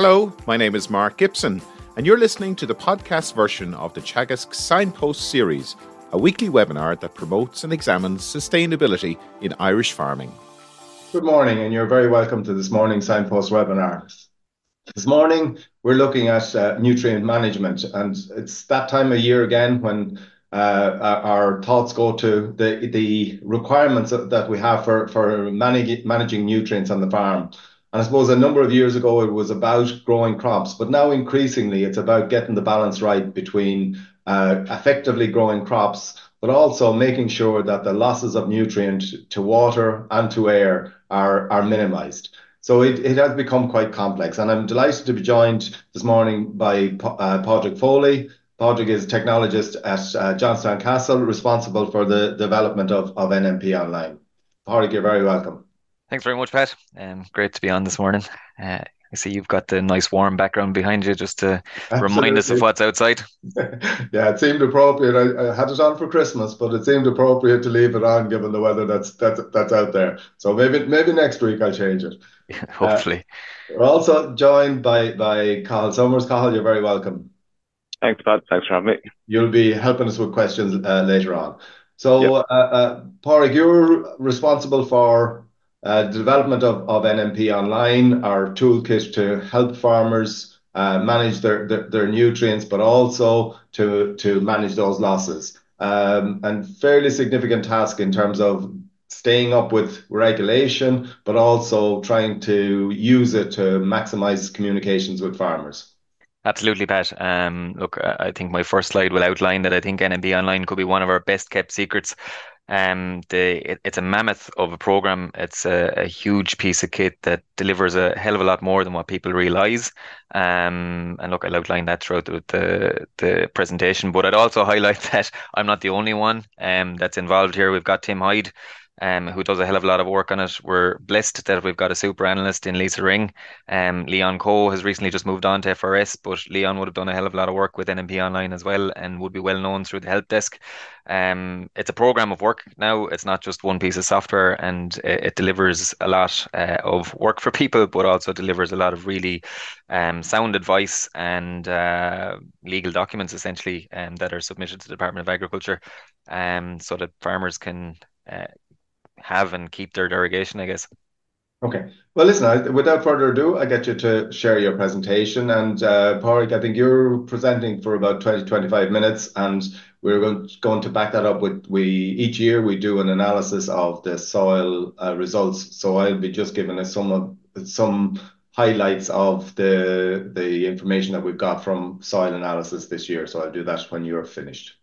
Hello, my name is Mark Gibson, and you're listening to the podcast version of the Teagasc Signpost series, a weekly webinar that promotes and examines sustainability in Irish farming. Good morning, and you're very welcome to this morning's Signpost webinar. This morning, we're looking at uh, nutrient management, and it's that time of year again when uh, our thoughts go to the the requirements that we have for for managing nutrients on the farm. And I suppose a number of years ago it was about growing crops, but now increasingly it's about getting the balance right between uh, effectively growing crops, but also making sure that the losses of nutrient to water and to air are are minimized. So it, it has become quite complex, and I'm delighted to be joined this morning by uh, Padraig Foley, Padraig is technologist at uh, Johnstown Castle, responsible for the development of, of NMP Online. Padraig, you're very welcome. Thanks very much, Pat. Um, great to be on this morning. Uh, I see you've got the nice warm background behind you just to Absolutely. remind us of what's outside. yeah, it seemed appropriate. I, I, had it on for Christmas, but it seemed appropriate to leave it on given the weather that's that's, that's out there. So maybe maybe next week I'll change it. Yeah, hopefully. Uh, we're also joined by by Cathal Somers. Cathal, you're very welcome. Thanks, Pat. Thanks for having me. You'll be helping us with questions uh, later on. So, yep. uh, uh, Padraig, you're responsible for the development of, NMP Online, our toolkit to help farmers uh, manage their, nutrients, but also to, manage those losses. Um, and fairly significant task in terms of staying up with regulation, but also trying to use it to maximize communications with farmers. Absolutely, Pat. Um, look, I think my first slide will outline that I think NMP Online could be one of our best kept secrets. Um, the it, it's a mammoth of a program. It's a, a, huge piece of kit that delivers a hell of a lot more than what people realize. Um, and look, I'll outline that throughout the, the, the presentation. But I'd also highlight that I'm not the only one um, that's involved here. We've got Tim Hyde, um, who does a hell of a lot of work on it. We're blessed that we've got a super analyst in Lisa Ring. Um, Leon Coe has recently just moved on to FRS, but Leon would have done a hell of a lot of work with NMP Online as well and would be well known through the help desk. Um, it's a program of work now. It's not just one piece of software, and it, it delivers a lot uh, of work for people, but also delivers a lot of really um, sound advice and uh, legal documents essentially um, that are submitted to the Department of Agriculture, um, so that farmers can uh, have and keep their derogation, I guess. Okay. Well, listen, I, without further ado, I get you to share your presentation. And uh, Padraig, I think you're presenting for about 20, 25 minutes, and we're going, to, going to back that up with we each year we do an analysis of the soil uh, results. So I'll be just giving us some of, some highlights of the the information that we've got from soil analysis this year. So I'll do that when you're finished.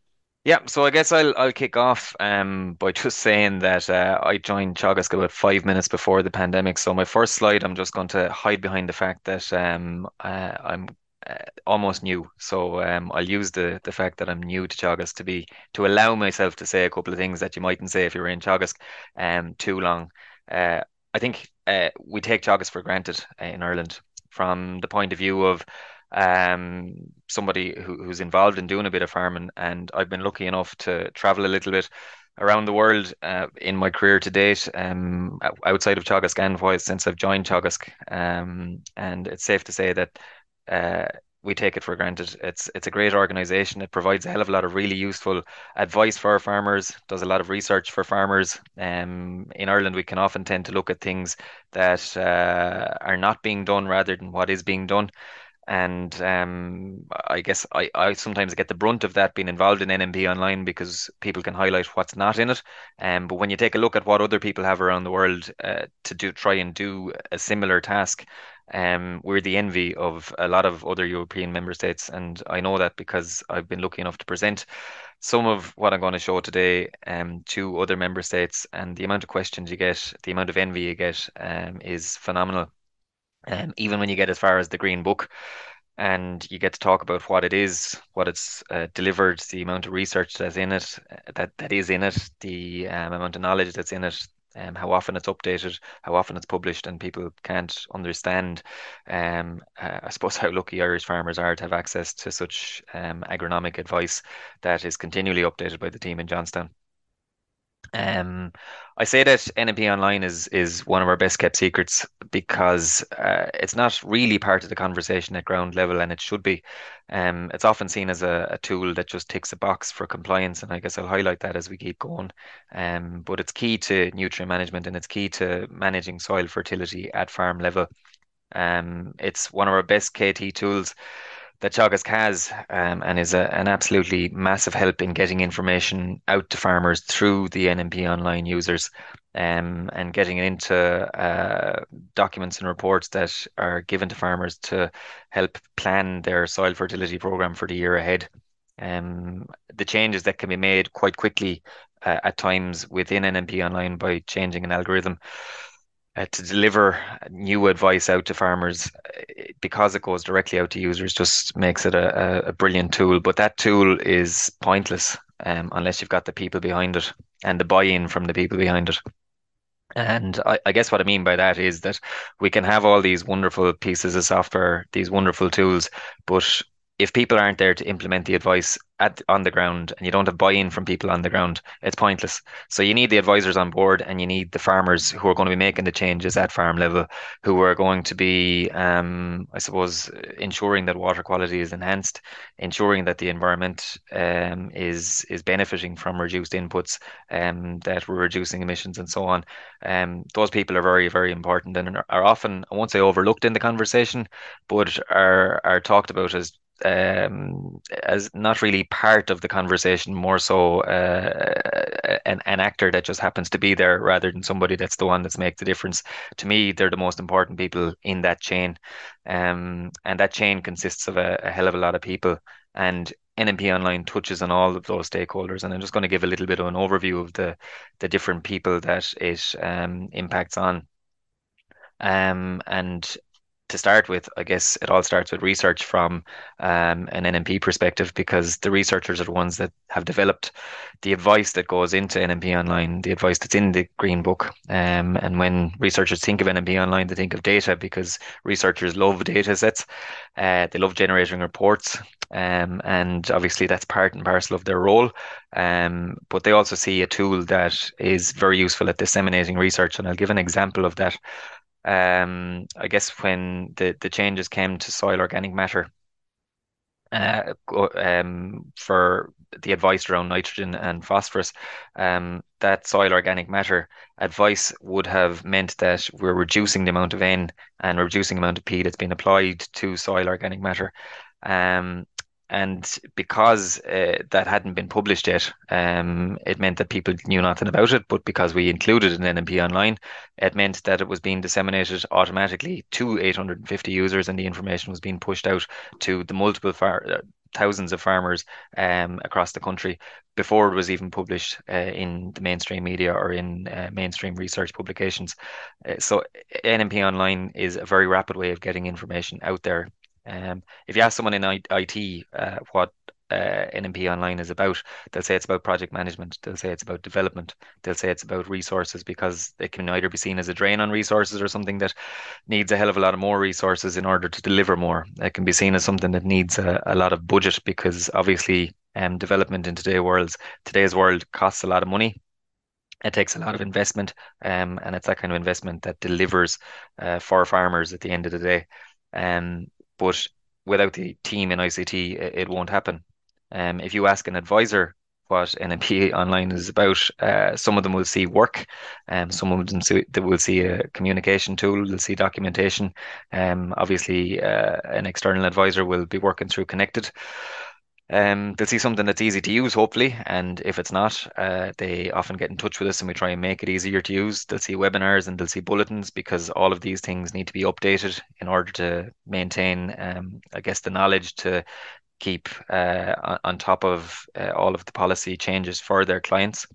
Yeah, so I guess I'll I'll kick off um, by just saying that uh, I joined Teagasc about five minutes before the pandemic. So my first slide, I'm just going to hide behind the fact that um, uh, I'm uh, almost new. So um, I'll use the the fact that I'm new to Teagasc to be to allow myself to say a couple of things that you mightn't say if you're in Teagasc um, too long. Uh, I think uh, we take Teagasc for granted uh, in Ireland from the point of view of um, somebody who, who's involved in doing a bit of farming, and I've been lucky enough to travel a little bit around the world uh, in my career to date, um, outside of Teagasc and since I've joined Teagasc, um, and it's safe to say that uh, we take it for granted. It's it's a great organization. It provides a hell of a lot of really useful advice for our farmers. Does a lot of research for farmers. Um, in Ireland, we can often tend to look at things that uh, are not being done rather than what is being done and um, I guess I, I sometimes get the brunt of that being involved in NMP online because people can highlight what's not in it. Um, but when you take a look at what other people have around the world uh, to do try and do a similar task, um, we're the envy of a lot of other European member states, and I know that because I've been lucky enough to present some of what I'm going to show today um, to other member states, and the amount of questions you get, the amount of envy you get, um, is phenomenal um, even when you get as far as the green book and you get to talk about what it is, what it's uh, delivered, the amount of research that's in it, uh, that that is in it, the um, amount of knowledge that's in it, um, how often it's updated, how often it's published, and people can't understand. Um, uh, I suppose how lucky Irish farmers are to have access to such um, agronomic advice that is continually updated by the team in Johnstown. Um, I say that NMP Online is is one of our best kept secrets because uh, it's not really part of the conversation at ground level, and it should be. Um, it's often seen as a, a tool that just ticks a box for compliance, and I guess I'll highlight that as we keep going. Um, but it's key to nutrient management and it's key to managing soil fertility at farm level. Um, it's one of our best KT tools that Teagasc has um, and is a, an absolutely massive help in getting information out to farmers through the NMP online users um, and getting it into uh, documents and reports that are given to farmers to help plan their soil fertility program for the year ahead. Um, the changes that can be made quite quickly uh, at times within NMP online by changing an algorithm uh, to deliver new advice out to farmers because it goes directly out to users just makes it a, a brilliant tool. But that tool is pointless um, unless you've got the people behind it and the buy-in from the people behind it. And I, I, guess what I mean by that is that we can have all these wonderful pieces of software, these wonderful tools, but if people aren't there to implement the advice at on the ground and you don't have buy-in from people on the ground, it's pointless. So you need the advisors on board and you need the farmers who are going to be making the changes at farm level, who are going to be, um, I suppose, ensuring that water quality is enhanced, ensuring that the environment um, is is benefiting from reduced inputs, um, that we're reducing emissions and so on. Um, those people are very, very important and are often, I won't say overlooked in the conversation, but are are talked about as um, as not really part of the conversation, more so uh, an, an actor that just happens to be there rather than somebody that's the one that's make the difference. To me, they're the most important people in that chain. Um, and that chain consists of a, a hell of a lot of people. And NMP Online touches on all of those stakeholders. And I'm just going to give a little bit of an overview of the, the different people that it um, impacts on. Um, and to start with, I guess it all starts with research from um, an NMP perspective because the researchers are the ones that have developed the advice that goes into NMP Online, the advice that's in the Green Book. Um, and when researchers think of NMP Online, they think of data because researchers love data sets. Uh, they love generating reports. Um, and obviously that's part and parcel of their role. Um, but they also see a tool that is very useful at disseminating research. And I'll give an example of that um, I guess when the, the changes came to soil organic matter uh, um, for the advice around nitrogen and phosphorus, um, that soil organic matter advice would have meant that we're reducing the amount of N and reducing the amount of P that's been applied to soil organic matter. Um, and because uh, that hadn't been published yet, um, it meant that people knew nothing about it. But because we included an NMP online, it meant that it was being disseminated automatically to 850 users, and the information was being pushed out to the multiple far- uh, thousands of farmers um, across the country before it was even published uh, in the mainstream media or in uh, mainstream research publications. Uh, so NMP online is a very rapid way of getting information out there um, if you ask someone in IT uh, what uh, NMP Online is about, they'll say it's about project management. They'll say it's about development. They'll say it's about resources because it can either be seen as a drain on resources or something that needs a hell of a lot of more resources in order to deliver more. It can be seen as something that needs a, a lot of budget because obviously um, development in today's world, today's world costs a lot of money it takes a lot of investment um, and it's that kind of investment that delivers uh, for farmers at the end of the day um, but without the team in ICT, it, it won't happen. Um, if you ask an advisor what NMP online is about, uh, some of them will see work, um, some of them see, they will see a communication tool, they'll see documentation. Um, obviously, uh, an external advisor will be working through Connected. Um, they'll see something that's easy to use, hopefully, and if it's not, uh, they often get in touch with us and we try and make it easier to use. They'll see webinars and they'll see bulletins because all of these things need to be updated in order to maintain, um, I guess, the knowledge to keep uh, on top of uh, all of the policy changes for their clients.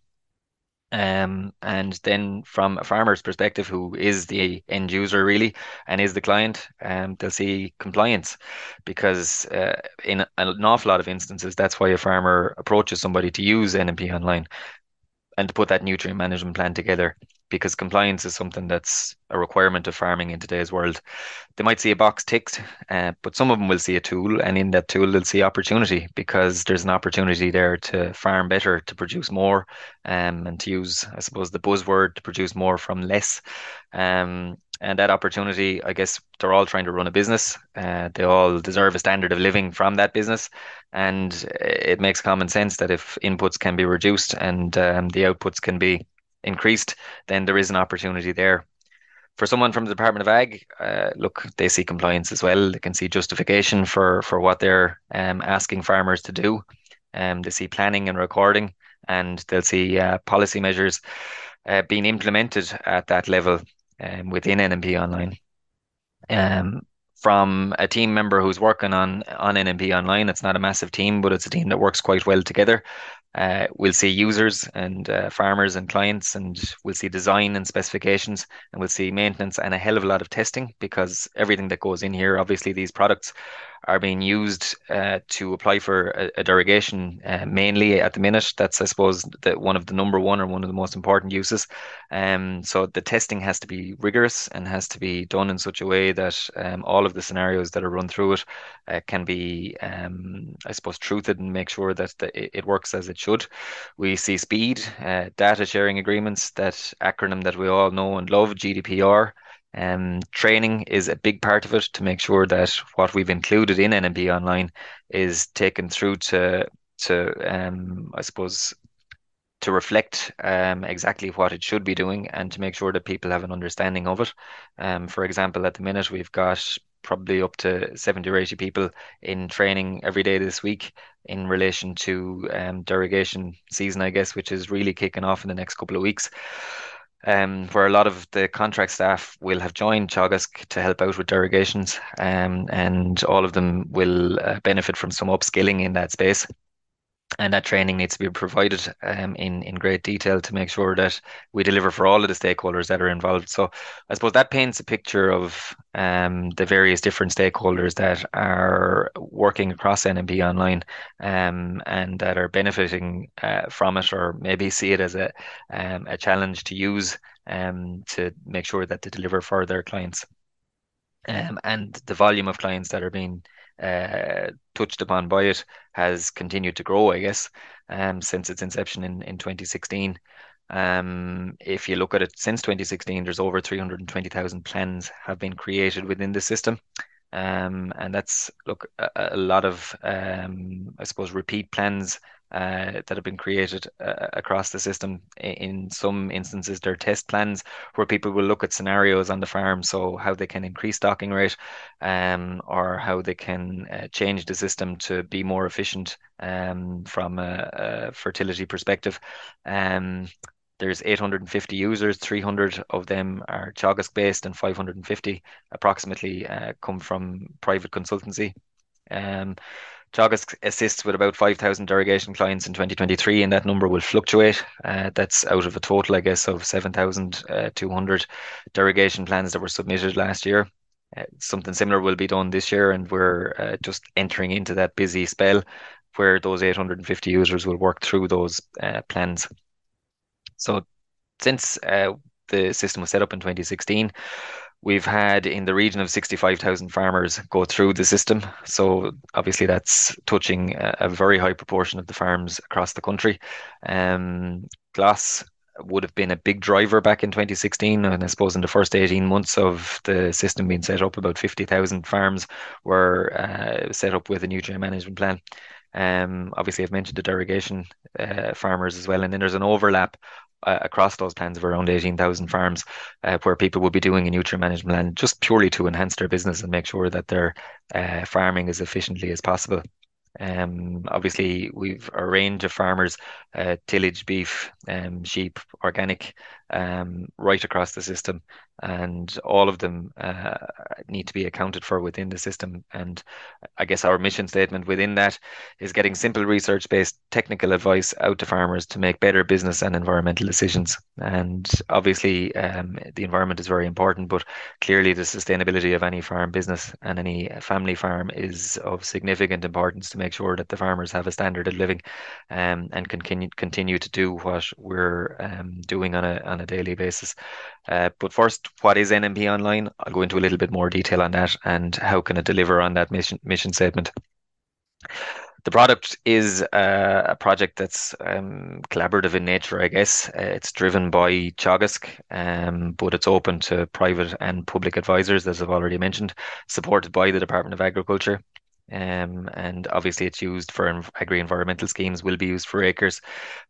Um, and then from a farmer's perspective, who is the end user really and is the client, um, they'll see compliance because uh, in an awful lot of instances, that's why a farmer approaches somebody to use NMP online and to put that nutrient management plan together. Because compliance is something that's a requirement of farming in today's world. They might see a box ticked, uh, but some of them will see a tool, and in that tool, they'll see opportunity because there's an opportunity there to farm better, to produce more, um, and to use, I suppose, the buzzword to produce more from less. Um, and that opportunity, I guess they're all trying to run a business. Uh, they all deserve a standard of living from that business, and it makes common sense that if inputs can be reduced and um, the outputs can be increased, then there is an opportunity there. For someone from the Department of Ag, uh, look, they see compliance as well. They can see justification for for what they're um, asking farmers to do. Um, they see planning and recording, and they'll see uh, policy measures uh, being implemented at that level um, within NMP Online. Um, from a team member who's working on on NMP Online, it's not a massive team, but it's a team that works quite well together. Uh, we'll see users and uh, farmers and clients, and we'll see design and specifications, and we'll see maintenance and a hell of a lot of testing because everything that goes in here, obviously, these products are being used uh, to apply for a, a derogation uh, mainly at the minute. That's, I suppose, the, one of the number one or one of the most important uses. Um, so the testing has to be rigorous and has to be done in such a way that um, all of the scenarios that are run through it uh, can be, um, I suppose, truthed and make sure that the, it works as it should. We see speed, uh, data sharing agreements, that acronym that we all know and love, GDPR. Um, training is a big part of it to make sure that what we've included in NMP Online is taken through to to um, I suppose to reflect um, exactly what it should be doing and to make sure that people have an understanding of it. Um, for example, at the minute we've got probably up to 70 or 80 people in training every day this week in relation to um, derogation season, I guess, which is really kicking off in the next couple of weeks um, where a lot of the contract staff will have joined Teagasc to help out with derogations, um, and all of them will uh, benefit from some upskilling in that space and that training needs to be provided um, in in great detail to make sure that we deliver for all of the stakeholders that are involved. So I suppose that paints a picture of um, the various different stakeholders that are working across NMP online um, and that are benefiting uh, from it, or maybe see it as a um, a challenge to use um, to make sure that they deliver for their clients. Um, and the volume of clients that are being uh, touched upon by it has continued to grow, I guess, um, since its inception in, in 2016. Um, if you look at it since 2016, there's over 320,000 plans have been created within the system. Um, and that's look a, a lot of um, I suppose repeat plans uh, that have been created uh, across the system. In some instances, they're test plans where people will look at scenarios on the farm, so how they can increase stocking rate, um, or how they can uh, change the system to be more efficient um, from a, a fertility perspective. Um, there's 850 users, 300 of them are Teagasc based, and 550 approximately uh, come from private consultancy. Um, assists with about 5,000 derogation clients in 2023, and that number will fluctuate. Uh, that's out of a total, I guess, of 7,200 derogation plans that were submitted last year. Uh, something similar will be done this year, and we're uh, just entering into that busy spell where those 850 users will work through those uh, plans. So, since uh, the system was set up in 2016, We've had in the region of 65,000 farmers go through the system. So obviously that's touching a, a very high proportion of the farms across the country. Um, GLAS would have been a big driver back in 2016. And I suppose in the first 18 months of the system being set up, about 50,000 farms were uh, set up with a nutrient management plan. Um, obviously, I've mentioned the derogation uh, farmers as well, and then there's an overlap uh, across those plans of around 18,000 farms uh, where people will be doing a nutrient management plan just purely to enhance their business and make sure that they're uh, farming as efficiently as possible. Um, obviously, we've a range of farmers, uh, tillage, beef, um, sheep, organic, um, right across the system, and all of them uh, need to be accounted for within the system. And I guess our mission statement within that is getting simple research-based technical advice out to farmers to make better business and environmental decisions. And obviously, um, the environment is very important, but clearly the sustainability of any farm business and any family farm is of significant importance to make sure that the farmers have a standard of living um, and can continue, continue to do what we're um, doing on a, on a daily basis. Uh, but first, what is NMP Online? I'll go into a little bit more detail on that and how can it deliver on that mission, mission statement. The product is uh, a project that's um, collaborative in nature, I guess. Uh, it's driven by Teagasc, um, but it's open to private and public advisors, as I've already mentioned, supported by the Department of Agriculture. Um, and obviously, it's used for agri-environmental schemes. Will be used for ACRES.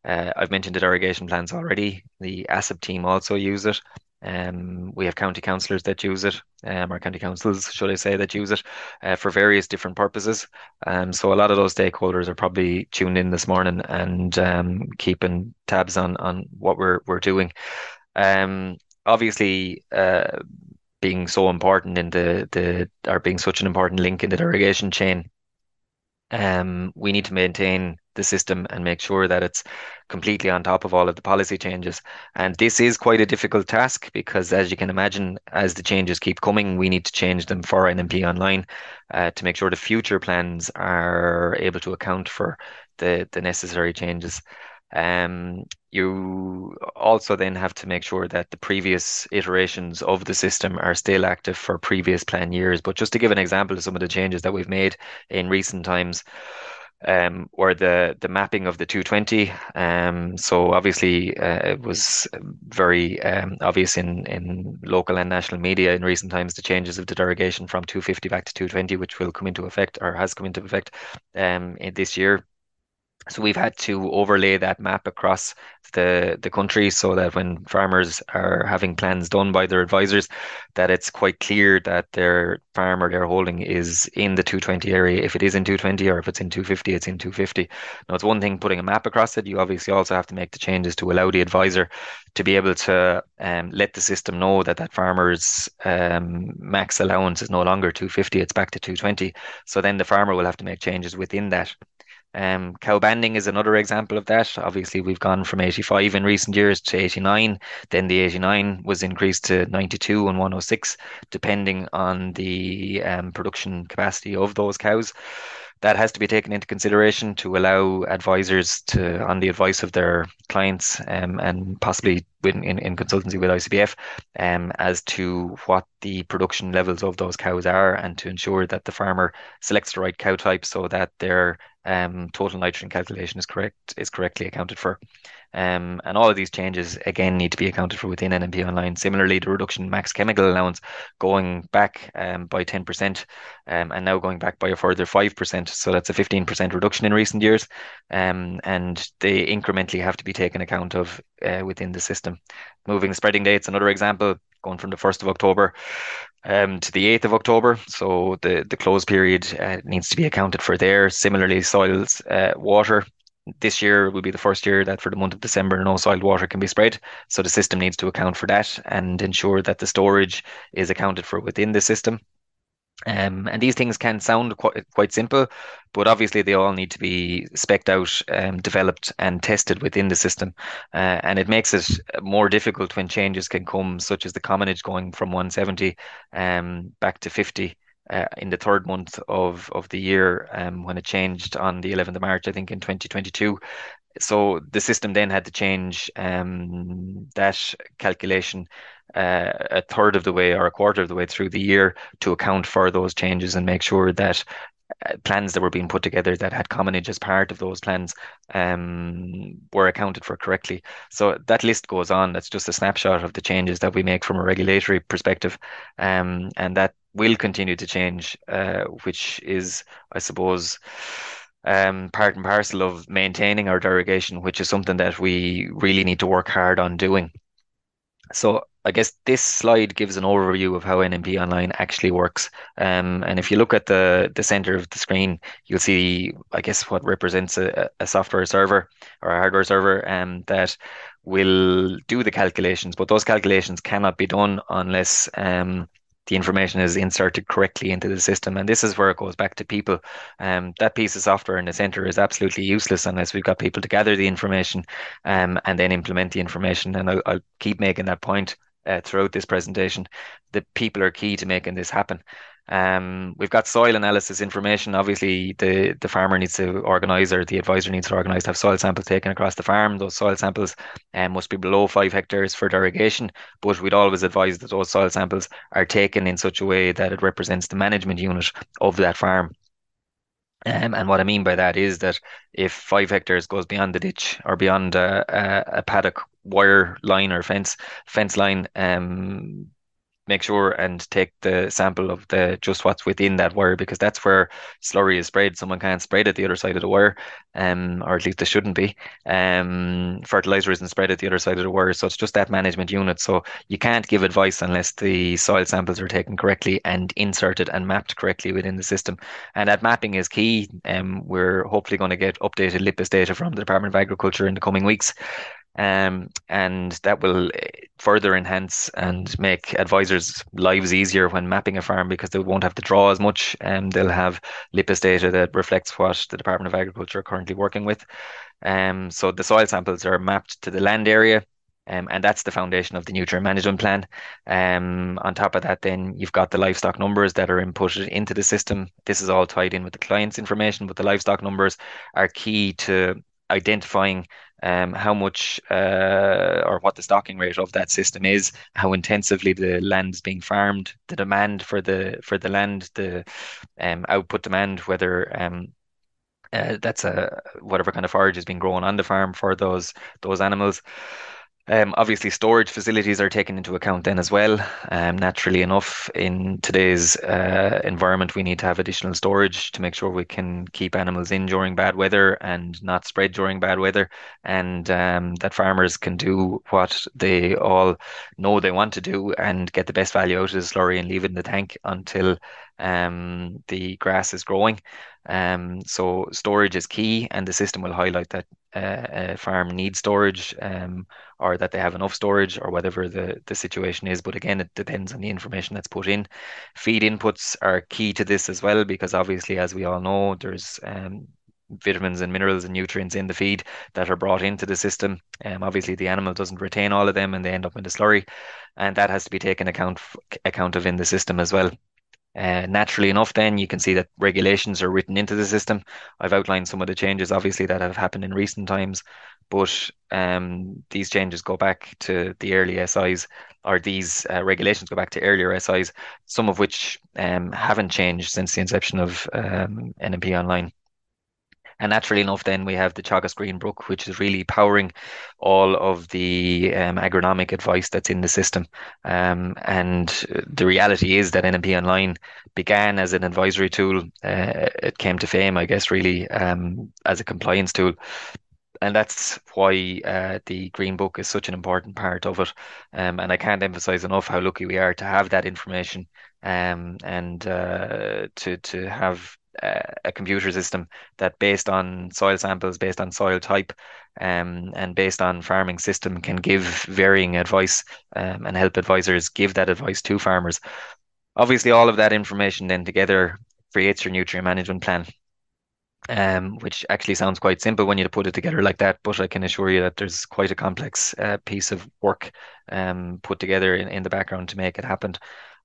Uh, I've mentioned the derogation plans already. The ASSAP team also use it, um, we have county councillors that use it, um, county councils, should I say, that use it uh, for various different purposes. Um, so a lot of those stakeholders are probably tuned in this morning and um, keeping tabs on on what we're we're doing. Um, obviously, uh, being so important in the the or being such an important link in the derogation chain, um, we need to maintain the system and make sure that it's completely on top of all of the policy changes. And this is quite a difficult task because, as you can imagine, as the changes keep coming, we need to change them for NMP Online uh, to make sure the future plans are able to account for the, the necessary changes. Um, you also then have to make sure that the previous iterations of the system are still active for previous plan years. But just to give an example of some of the changes that we've made in recent times, um, or the the mapping of the 220. Um, so obviously uh, it was very um, obvious in in local and national media in recent times the changes of the derogation from 250 back to 220, which will come into effect or has come into effect um, in this year. So we've had to overlay that map across the the country so that when farmers are having plans done by their advisors, that it's quite clear that their farm or their holding is in the 220 area. If it is in 220 or if it's in 250, it's in 250. Now it's one thing putting a map across it. You obviously also have to make the changes to allow the advisor to be able to um, let the system know that that farmer's um, max allowance is no longer 250, it's back to 220. So then the farmer will have to make changes within that um, cow banding is another example of that. Obviously, we've gone from 85 in recent years to 89. Then the 89 was increased to 92 and 106, depending on the um, production capacity of those cows that has to be taken into consideration to allow advisors to, on the advice of their clients um, and possibly in, in, in, consultancy with ICBF, um, as to what the production levels of those cows are and to ensure that the farmer selects the right cow type so that their um, total nitrogen calculation is correct is correctly accounted for. Um, and all of these changes again need to be accounted for within NMP Online. Similarly, the reduction max chemical allowance going back um, by 10% um, and now going back by a further 5%. So that's a 15% reduction in recent years. Um, and they incrementally have to be taken account of uh, within the system. Moving spreading dates, another example, going from the 1st of October um, to the 8th of October. So the, the close period uh, needs to be accounted for there. Similarly, soils, uh, water this year will be the first year that for the month of December no soiled water can be spread. So the system needs to account for that and ensure that the storage is accounted for within the system. Um, and these things can sound quite, quite simple, but obviously they all need to be specced out, um, developed, and tested within the system. Uh, and it makes it more difficult when changes can come, such as the commonage going from 170 um, back to 50 uh, in the third month of of the year um, when it changed on the 11th of March, I think in 2022. So the system then had to change um, that calculation uh, a third of the way or a quarter of the way through the year to account for those changes and make sure that uh, plans that were being put together that had commonage as part of those plans um, were accounted for correctly. So that list goes on. That's just a snapshot of the changes that we make from a regulatory perspective, um, and that will continue to change, uh, which is, I suppose, um, part and parcel of maintaining our derogation, which is something that we really need to work hard on doing. So I guess this slide gives an overview of how NMP Online actually works. Um, and if you look at the, the center of the screen, you'll see, I guess, what represents a, a software server or a hardware server um, that will do the calculations. But those calculations cannot be done unless um, the information is inserted correctly into the system. And this is where it goes back to people. Um, that piece of software in the center is absolutely useless unless we've got people to gather the information um, and then implement the information. And I'll, I'll keep making that point uh, throughout this presentation. The people are key to making this happen. Um, we've got soil analysis information. Obviously, the, the farmer needs to organise or the advisor needs to organise to have soil samples taken across the farm. Those soil samples um, must be below five hectares for derogation, but we'd always advise that those soil samples are taken in such a way that it represents the management unit of that farm. Um, and what I mean by that is that if five hectares goes beyond the ditch or beyond a, a, a paddock wire line or fence fence line, um, make sure and take the sample of the just what's within that wire because that's where slurry is sprayed. Someone can't spray it at the other side of the wire, um, or at least they shouldn't be. Um, fertilizer isn't sprayed at the other side of the wire, so it's just that management unit. So you can't give advice unless the soil samples are taken correctly and inserted and mapped correctly within the system. And that mapping is key. Um, we're hopefully going to get updated LPIS data from the Department of Agriculture in the coming weeks um, and that will eh, further enhance and make advisors' lives easier when mapping a farm because they won't have to draw as much. and um, they'll have LPIS data that reflects what the Department of Agriculture are currently working with. Um, so the soil samples are mapped to the land area. Um, and that's the foundation of the nutrient management plan. Um, on top of that, then you've got the livestock numbers that are inputted into the system. This is all tied in with the client's information, but the livestock numbers are key to identifying um, how much uh, or what the stocking rate of that system is, how intensively the land is being farmed, the demand for the for the land, the um, output demand, whether um, uh, that's a whatever kind of forage is being grown on the farm for those those animals. Um, obviously, storage facilities are taken into account then as well. Um, naturally enough, in today's uh, environment, we need to have additional storage to make sure we can keep animals in during bad weather and not spread during bad weather, and um, that farmers can do what they all know they want to do and get the best value out of the slurry and leave it in the tank until um, the grass is growing. Um, so storage is key, and the system will highlight that uh, a farm needs storage, um, or that they have enough storage, or whatever the the situation is. But again, it depends on the information that's put in. Feed inputs are key to this as well, because obviously, as we all know, there's um, vitamins and minerals and nutrients in the feed that are brought into the system. Um, obviously, the animal doesn't retain all of them, and they end up in the slurry, and that has to be taken account account of in the system as well. Uh, naturally enough, then you can see that regulations are written into the system. I've outlined some of the changes, obviously, that have happened in recent times, but um, these changes go back to the early SIs, or these uh, regulations go back to earlier SIs, some of which um, haven't changed since the inception of um, NMP Online. And naturally enough, then we have the Teagasc Green Book, which is really powering all of the um, agronomic advice that's in the system. Um, and the reality is that NMP Online began as an advisory tool. Uh, it came to fame, I guess, really um, as a compliance tool and that's why uh, the Green Book is such an important part of it. Um, and I can't emphasize enough how lucky we are to have that information um, and uh, to to have a computer system that based on soil samples, based on soil type, um, and based on farming system can give varying advice um, and help advisors give that advice to farmers. Obviously, all of that information then together creates your nutrient management plan. Um, which actually sounds quite simple when you put it together like that, but I can assure you that there's quite a complex uh, piece of work um, put together in, in the background to make it happen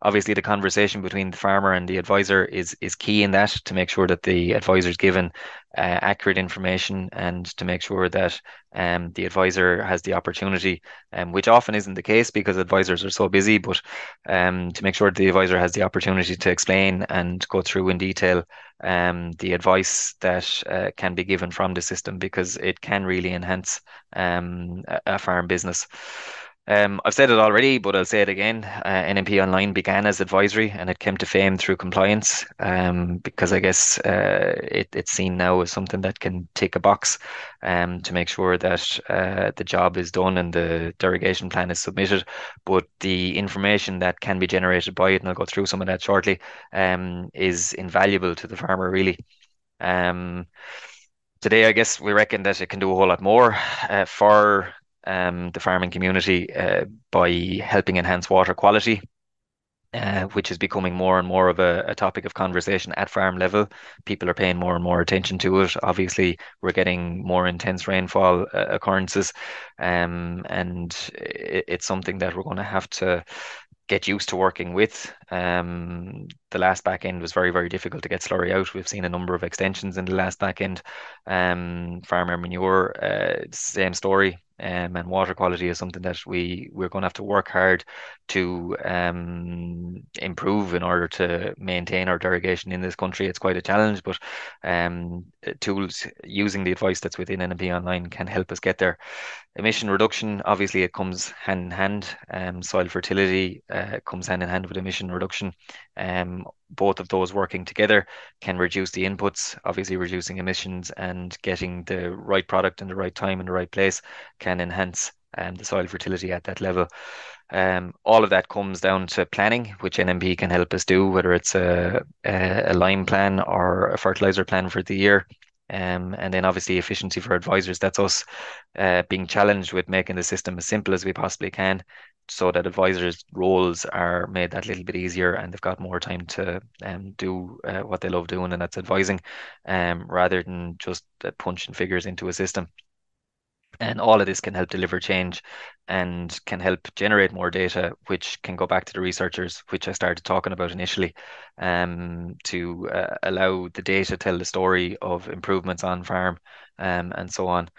obviously the conversation between the farmer and the advisor is is key in that to make sure that the advisor is given uh, accurate information and to make sure that um, the advisor has the opportunity, um, which often isn't the case because advisors are so busy, but um, to make sure the advisor has the opportunity to explain and go through in detail um, the advice that uh, can be given from the system because it can really enhance um, a, a farm business. Um, I've said it already, but I'll say it again. Uh, NMP Online began as advisory and it came to fame through compliance um, because I guess uh, it, it's seen now as something that can tick a box um, to make sure that uh, the job is done and the derogation plan is submitted. But the information that can be generated by it, and I'll go through some of that shortly, um, is invaluable to the farmer, really. Um, today, I guess we reckon that it can do a whole lot more uh, for um, the farming community uh, by helping enhance water quality. Uh, which is becoming more and more of a, a, topic of conversation at farm level. People are paying more and more attention to it. Obviously, we're getting more intense rainfall uh, occurrences, um, and it, it's something that we're going to have to get used to working with. Um, the last back end was very, very difficult to get slurry out. We've seen a number of extensions in the last back end. Um, farmyard manure, uh, same story. Um, and water quality is something that we we're going to have to work hard to um, improve in order to maintain our derogation in this country. It's quite a challenge, but um, tools using the advice that's within NMP Online can help us get there. Emission reduction, obviously, it comes hand in hand. Um, soil fertility uh, comes hand in hand with emission reduction. Both of those working together can reduce the inputs, obviously reducing emissions and getting the right product in the right time in the right place can enhance um, the soil fertility at that level. Um, all of that comes down to planning, which NMP can help us do, whether it's a, a, a lime plan or a fertilizer plan for the year. Um, and then obviously efficiency for advisors. That's us uh, being challenged with making the system as simple as we possibly can so that advisors' roles are made that little bit easier and they've got more time to um, do uh, what they love doing, and that's advising, um, rather than just uh, punching figures into a system. And all of this can help deliver change and can help generate more data, which can go back to the researchers, which I started talking about initially, um, to uh, allow the data tell the story of improvements on farm um, and so on.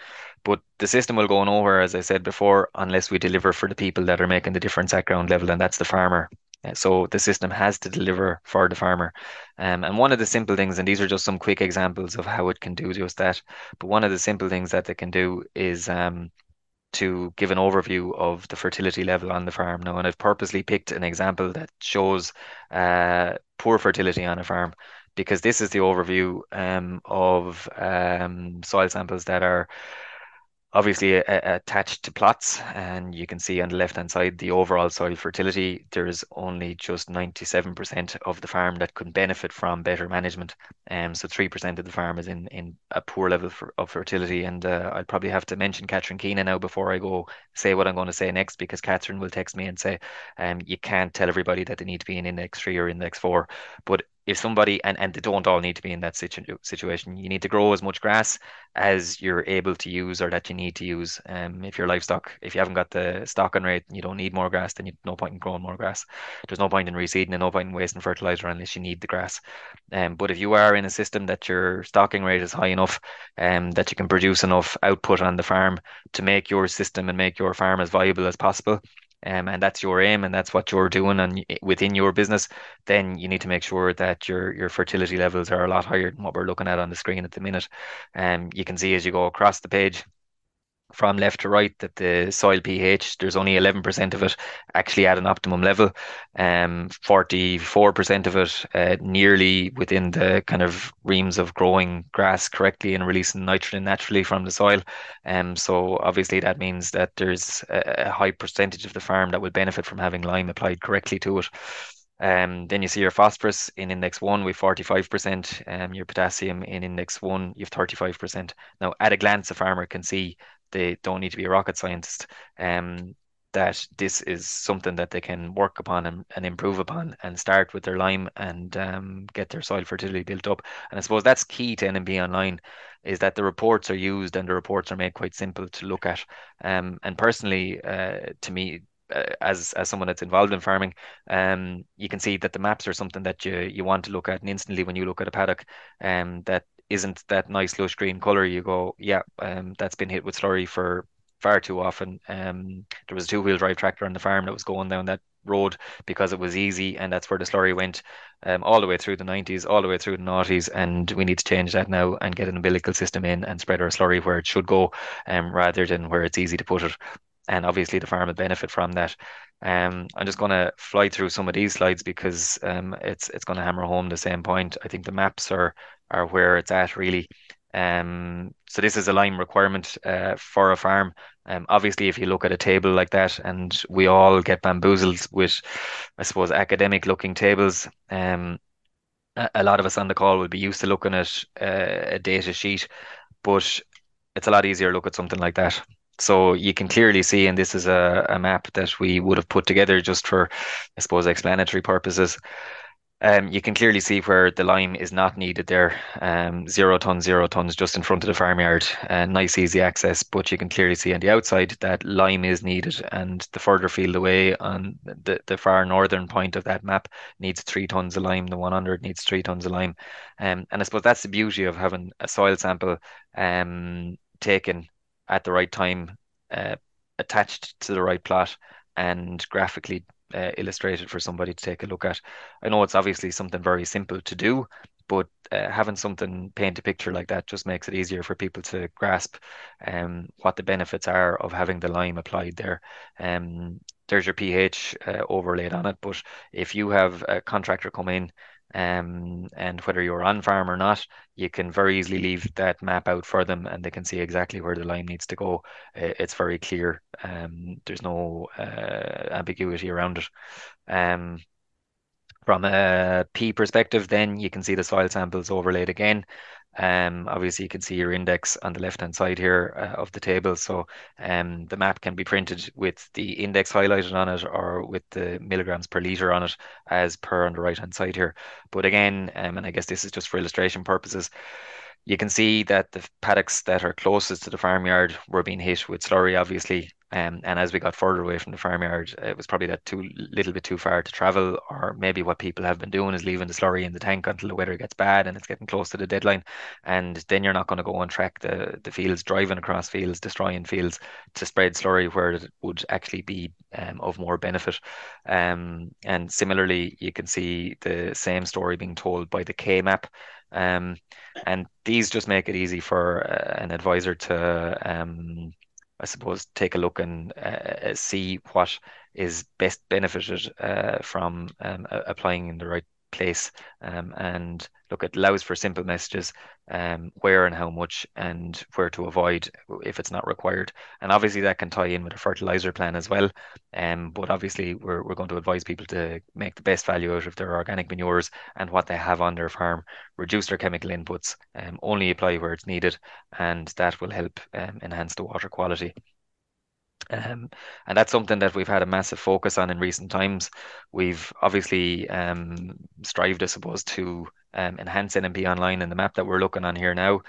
But the system will go nowhere, as I said before, unless we deliver for the people that are making the difference at ground level, and that's the farmer. Uh, so the system has to deliver for the farmer. Um, and one of the simple things, and these are just some quick examples of how it can do just that, but one of the simple things that they can do is um, to give an overview of the fertility level on the farm now. And I've purposely picked an example that shows uh, poor fertility on a farm because this is the overview um, of um, soil samples that are obviously attached to plots and you can see on the left hand side the overall soil fertility. There is only just 97% of the farm that could benefit from better management. Um, so 3% of the farm is in, in a poor level for, of fertility. And uh, I'll probably have to mention Catherine Keenan now before I go say what I'm going to say next because Catherine will text me and say um, you can't tell everybody that they need to be in index 3 or index 4 but if somebody and and they don't all need to be in that situ- situation. You need to grow as much grass as you're able to use or that you need to use um if your livestock. If you haven't got the stocking rate you don't need more grass then you no point in growing more grass. There's no point in reseeding and no point in wasting fertilizer unless you need the grass. Um but if you are in a system that your stocking rate is high enough um that you can produce enough output on the farm to make your system and make your farm as viable as possible um, and that's your aim and that's what you're doing and within your business, then you need to make sure that your your fertility levels are a lot higher than what we're looking at on the screen at the minute. Um, you can see as you go across the page, from left to right that the soil pH, there's only 11% of it actually at an optimum level. Um, 44% of it uh, nearly within the kind of reams of growing grass correctly and releasing nitrogen naturally from the soil. Um, so obviously that means that there's a, high percentage of the farm that will benefit from having lime applied correctly to it. Um, then you see your phosphorus in index one with 45%, um, your potassium in index one, you have 35%. Now, at a glance, a farmer can see they don't need to be a rocket scientist. Um, that this is something that they can work upon and, and improve upon and start with their lime and um, get their soil fertility built up. And I suppose that's key to NMP Online is that the reports are used and the reports are made quite simple to look at. Um, and personally, uh, to me, uh, as as someone that's involved in farming, um, you can see that the maps are something that you you want to look at, and instantly when you look at a paddock, um, that isn't that nice lush green color, you go, yeah, um, that's been hit with slurry for far too often. Um, there was a two wheel drive tractor on the farm that was going down that road because it was easy, and that's where the slurry went um, all the way through the 90s, all the way through the noughties, and we need to change that now and get an umbilical system in and spread our slurry where it should go, um, rather than where it's easy to put it. And obviously, the farm will benefit from that. Um, I'm just going to fly through some of these slides because um, it's it's going to hammer home the same point. I think the maps are are where it's at really. Um, so this is a lime requirement uh, for a farm. Um, obviously, if you look at a table like that, and we all get bamboozled with, I suppose, academic-looking tables. Um, a, lot of us on the call will be used to looking at uh, a data sheet, but it's a lot easier to look at something like that. So you can clearly see, and this is a, a map that we would have put together just for, I suppose, explanatory purposes Um, you can clearly see where the lime is not needed there. Um, zero tons, zero tons just in front of the farmyard. Uh, nice, easy access, but you can clearly see on the outside that lime is needed. And the further field away on the, the far northern point of that map needs three tons of lime. The 100 needs three tons of lime. Um, and I suppose that's the beauty of having a soil sample um, taken at the right time, uh, attached to the right plot, and graphically uh, illustrated for somebody to take a look at. I know it's obviously something very simple to do, but uh, having something paint a picture like that just makes it easier for people to grasp um, what the benefits are of having the lime applied there. Um, there's your pH uh, overlaid on it, but if you have a contractor come in um, and whether you're on farm or not, you can very easily leave that map out for them and they can see exactly where the line needs to go. It's very clear. Um, there's no uh, ambiguity around it. Um, from a P perspective, then you can see the soil samples overlaid again. Um, obviously, you can see your index on the left-hand side here uh, of the table. So um, the map can be printed with the index highlighted on it or with the milligrams per litre on it as per on the right-hand side here. But again, um, and I guess this is just for illustration purposes, you can see that the paddocks that are closest to the farmyard were being hit with slurry, obviously. Um, and as we got further away from the farmyard, it was probably that too little bit too far to travel, or maybe what people have been doing is leaving the slurry in the tank until the weather gets bad and it's getting close to the deadline, and then you're not going to go and track the the fields, driving across fields, destroying fields to spread slurry where it would actually be um, of more benefit. Um, and similarly, you can see the same story being told by the K map. Um, and these just make it easy for uh, an advisor to, um, I suppose, take a look and uh, see what is best benefited uh, from um, applying in the right place um, and look it allows for simple messages um, where and how much and where to avoid if it's not required. And obviously that can tie in with a fertilizer plan as well um, but obviously we're, we're going to advise people to make the best value out of their organic manures and what they have on their farm reduce their chemical inputs um, only apply where it's needed and that will help um, enhance the water quality um, and that's something that we've had a massive focus on in recent times. We've obviously um, strived, I suppose, to um, enhance NMP online, and the map that we're looking on here now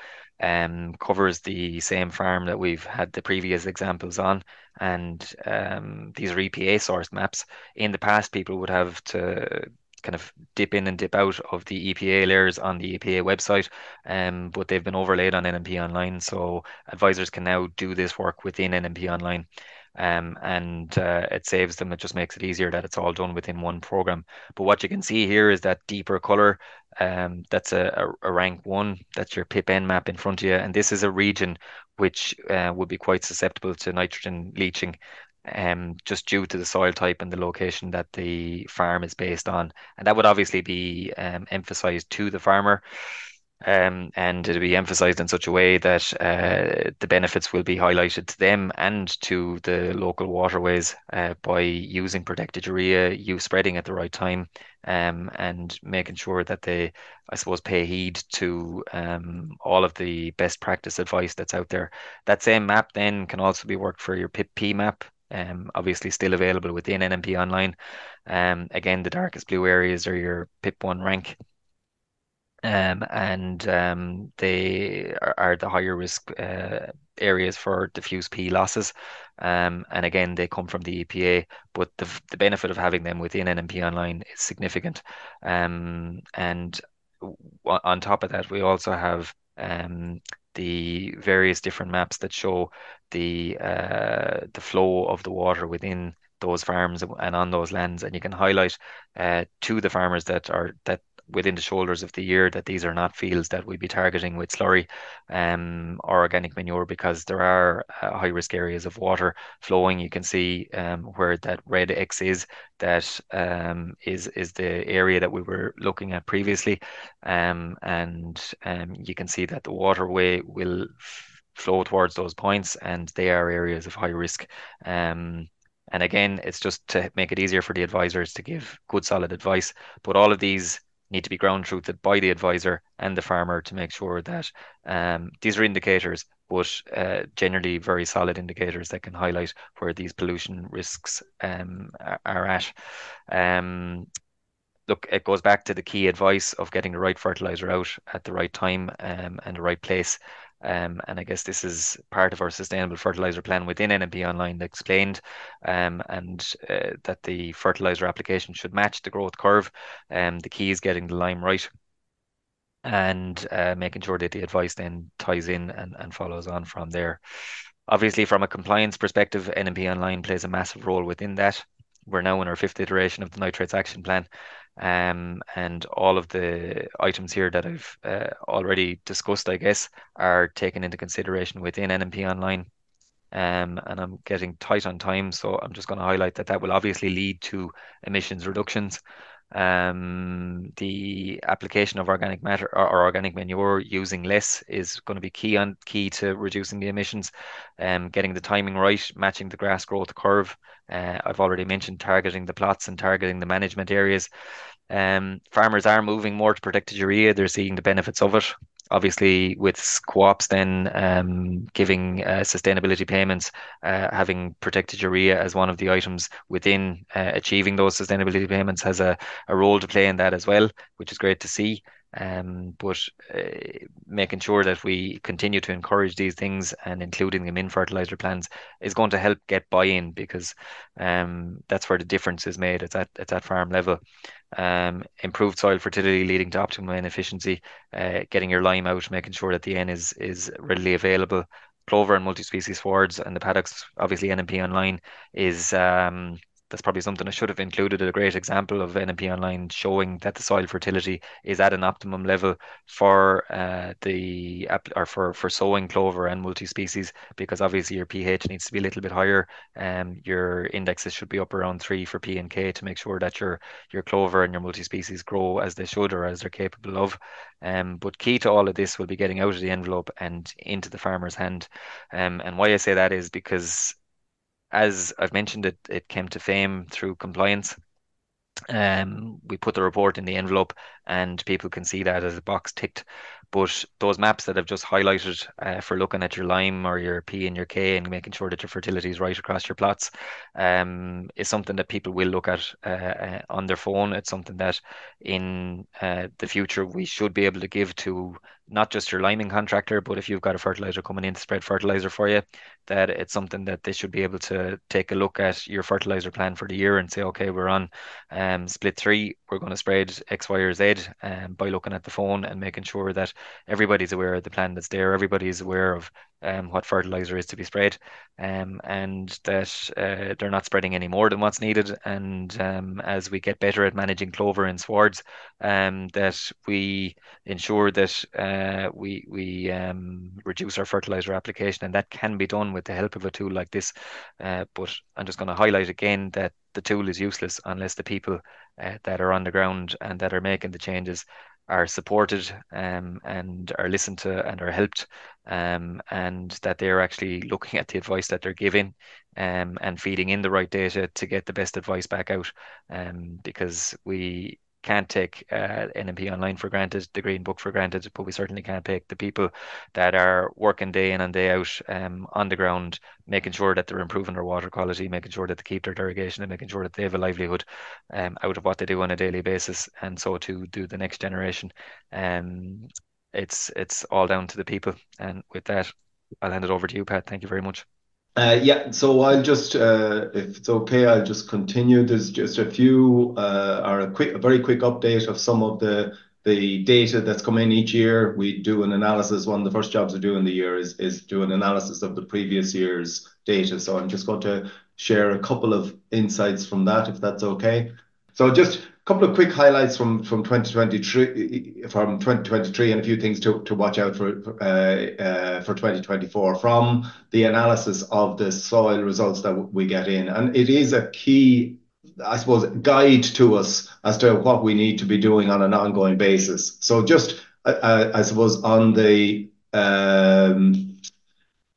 um, covers the same farm that we've had the previous examples on. And um, these are EPA sourced maps. In the past, people would have to kind of dip in and dip out of the EPA layers on the EPA website, um, but they've been overlaid on NMP Online. So advisors can now do this work within NMP Online. Um, and uh, it saves them. It just makes it easier that it's all done within one program. But what you can see here is that deeper color. Um, that's a, a, rank one. That's your PIP-N map in front of you, and this is a region which uh, would be quite susceptible to nitrogen leaching um, just due to the soil type and the location that the farm is based on. And that would obviously be um, emphasized to the farmer. Um, and it'll be emphasized in such a way that uh, the benefits will be highlighted to them and to the local waterways uh, by using protected urea, you spreading at the right time, um, and making sure that they, I suppose, pay heed to um, all of the best practice advice that's out there. That same map then can also be worked for your PIP map, um, obviously still available within NMP Online. Um, again, the darkest blue areas are your PIP1 rank. Um, and um, they are, are, the higher risk uh, areas for diffuse P losses. Um, and again, they come from the EPA, but the, the benefit of having them within NMP Online is significant. Um, and on top of that, we also have um, the various different maps that show the uh, the flow of the water within those farms and on those lands, and you can highlight uh, to the farmers that are that within the shoulders of the year that these are not fields that we'd be targeting with slurry um, or organic manure because there are uh, high risk areas of water flowing. You can see um, where that red X is, that um, is is the area that we were looking at previously. Um, and um, you can see that the waterway will flow towards those points and they are areas of high risk. Um, and again, it's just to make it easier for the advisors to give good, solid advice. But all of these need to be ground truthed by the advisor and the farmer to make sure that um, these are indicators, but uh, generally very solid indicators that can highlight where these pollution risks um, are, at. Um, look, it goes back to the key advice of getting the right fertilizer out at the right time um, and the right place. Um, and I guess this is part of our sustainable fertilizer plan within NMP Online explained um, and uh, that the fertilizer application should match the growth curve. Um, the key is getting the lime right and uh, making sure that the advice then ties in and, and follows on from there. Obviously, from a compliance perspective, NMP Online plays a massive role within that. We're now in our fifth iteration of the Nitrates Action Plan, um, and all of the items here that I've uh, already discussed, I guess, are taken into consideration within NMP Online. Um, and I'm getting tight on time, so I'm just going to highlight that that will obviously lead to emissions reductions. Um, the application of organic matter or, or, organic manure using less is going to be key on key to reducing the emissions. Um, getting the timing right, matching the grass growth curve. Uh, I've already mentioned targeting the plots and targeting the management areas. Um, farmers are moving more to protected urea. They're seeing the benefits of it obviously with co-ops then um, giving uh, sustainability payments, uh, having protected urea as one of the items within uh, achieving those sustainability payments has a, a role to play in that as well, which is great to see. Um, but uh, making sure that we continue to encourage these things and including them in fertilizer plans is going to help get buy-in because um, that's where the difference is made. It's at it's at farm level. Um, improved soil fertility leading to optimum N efficiency, uh, getting your lime out, making sure that the N is is readily available. Clover and multi-species swards and the paddocks, obviously NMP online is um, that's probably something I should have included. A great example of NMP Online showing that the soil fertility is at an optimum level for uh, the or for for sowing clover and multi-species because obviously your pH needs to be a little bit higher. Um, your indexes should be up around three for P and K to make sure that your your clover and your multi-species grow as they should or as they're capable of. Um, but key to all of this will be getting out of the envelope and into the farmer's hand. Um, and why I say that is because as I've mentioned, it it came to fame through compliance. Um, we put the report in the envelope, and people can see that as a box ticked. But those maps that I've just highlighted uh, for looking at your lime or your P and your K and making sure that your fertility is right across your plots um, is something that people will look at uh, uh, on their phone. It's something that in uh, the future we should be able to give to not just your liming contractor, but if you've got a fertilizer coming in to spread fertilizer for you, that it's something that they should be able to take a look at your fertilizer plan for the year and say, okay, we're on um, split three, we're going to spread X, Y, or Z um, by looking at the phone and making sure that everybody's aware of the plan that's there, everybody's aware of um, what fertilizer is to be sprayed, um, and that uh, they're not spreading any more than what's needed. And um, as we get better at managing clover and swards, um, that we ensure that uh, we we um, reduce our fertilizer application, and that can be done with the help of a tool like this. Uh, but I'm just going to highlight again that the tool is useless unless the people uh, that are on the ground and that are making the changes are supported um, and are listened to and are helped um, and that they're actually looking at the advice that they're giving um, and feeding in the right data to get the best advice back out um, because we can't take uh, NMP online for granted, the Green Book for granted, but we certainly can't take the people that are working day in and day out um, on the ground, making sure that they're improving their water quality, making sure that they keep their irrigation, and making sure that they have a livelihood um, out of what they do on a daily basis, and so to do the next generation. Um, it's it's all down to the people, and with that, I'll hand it over to you, Pat. Thank you very much. Uh, yeah, so I'll just, uh, if it's okay, I'll just continue. There's just a few, uh, or a quick, a very quick update of some of the the data that's come in each year. We do an analysis. One of the first jobs we do in the year is is do an analysis of the previous year's data. So I'm just going to share a couple of insights from that, if that's okay. So just couple of quick highlights from from 2023 from 2023 and a few things to watch out for uh, uh, for 2024 from the analysis of the soil results that we get in. And it is a key I suppose guide to us as to what we need to be doing on an ongoing basis. So just uh, I suppose on the um,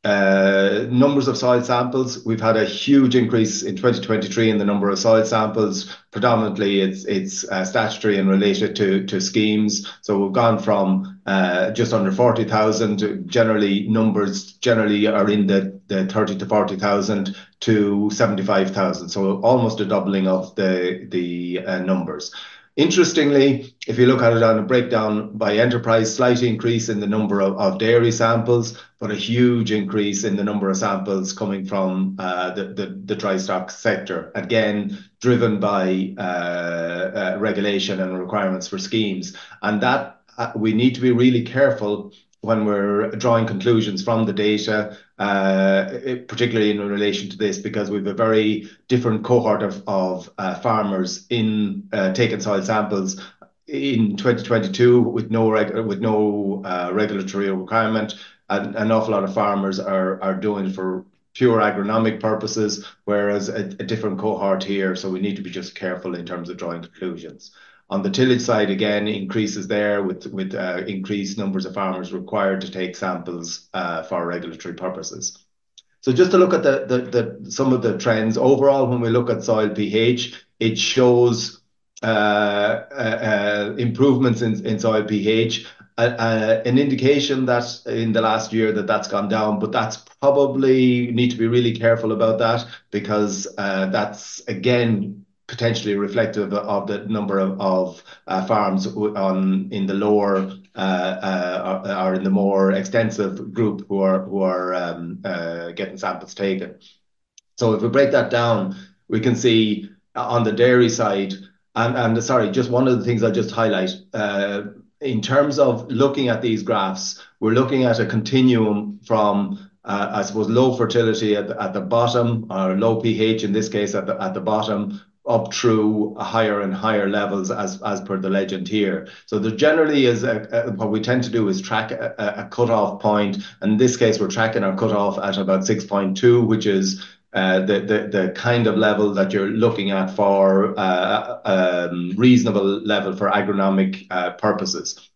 numbers of soil samples, we've had a huge increase in 2023 in the number of soil samples. Predominantly, it's uh, statutory and related to to schemes. So we've gone from uh, just under 40,000. Generally, numbers generally are in the 30 to 40,000 to 75,000. So almost a doubling of the the numbers. Interestingly, if you look at it on a breakdown by enterprise, slight increase in the number of dairy samples, but a huge increase in the number of samples coming from uh, the dry stock sector, again, driven by uh, uh, regulation and requirements for schemes. And that we need to be really careful when we're drawing conclusions from the data, Uh, particularly in relation to this, because we have a very different cohort of uh, farmers in uh, taking soil samples in 2022 with no regulatory requirement. And an awful lot of farmers are doing it for pure agronomic purposes, whereas a different cohort here. So we need to be just careful in terms of drawing conclusions. On the tillage side, again, increases there with uh, increased numbers of farmers required to take samples uh, for regulatory purposes. So just to look at some of the trends, overall, when we look at soil pH, it shows uh, improvements in soil pH, an indication that in the last year that that's gone down, but that's probably need to be really careful about that because that's, again, potentially reflective of the number of uh, farms in the lower uh, uh, or in the more extensive group who are um, getting samples taken. So if we break that down, we can see on the dairy side, and sorry, just one of the things I'll just highlight. In terms of looking at these graphs, we're looking at a continuum from, I suppose, low fertility at the bottom, or low pH in this case at the bottom, up through higher and higher levels as as per the legend here. So there generally is what we tend to do is track a cutoff point. And In this case, we're tracking our cutoff at about 6.2, which is uh, the the kind of level that you're looking at for a reasonable level for agronomic uh, purposes.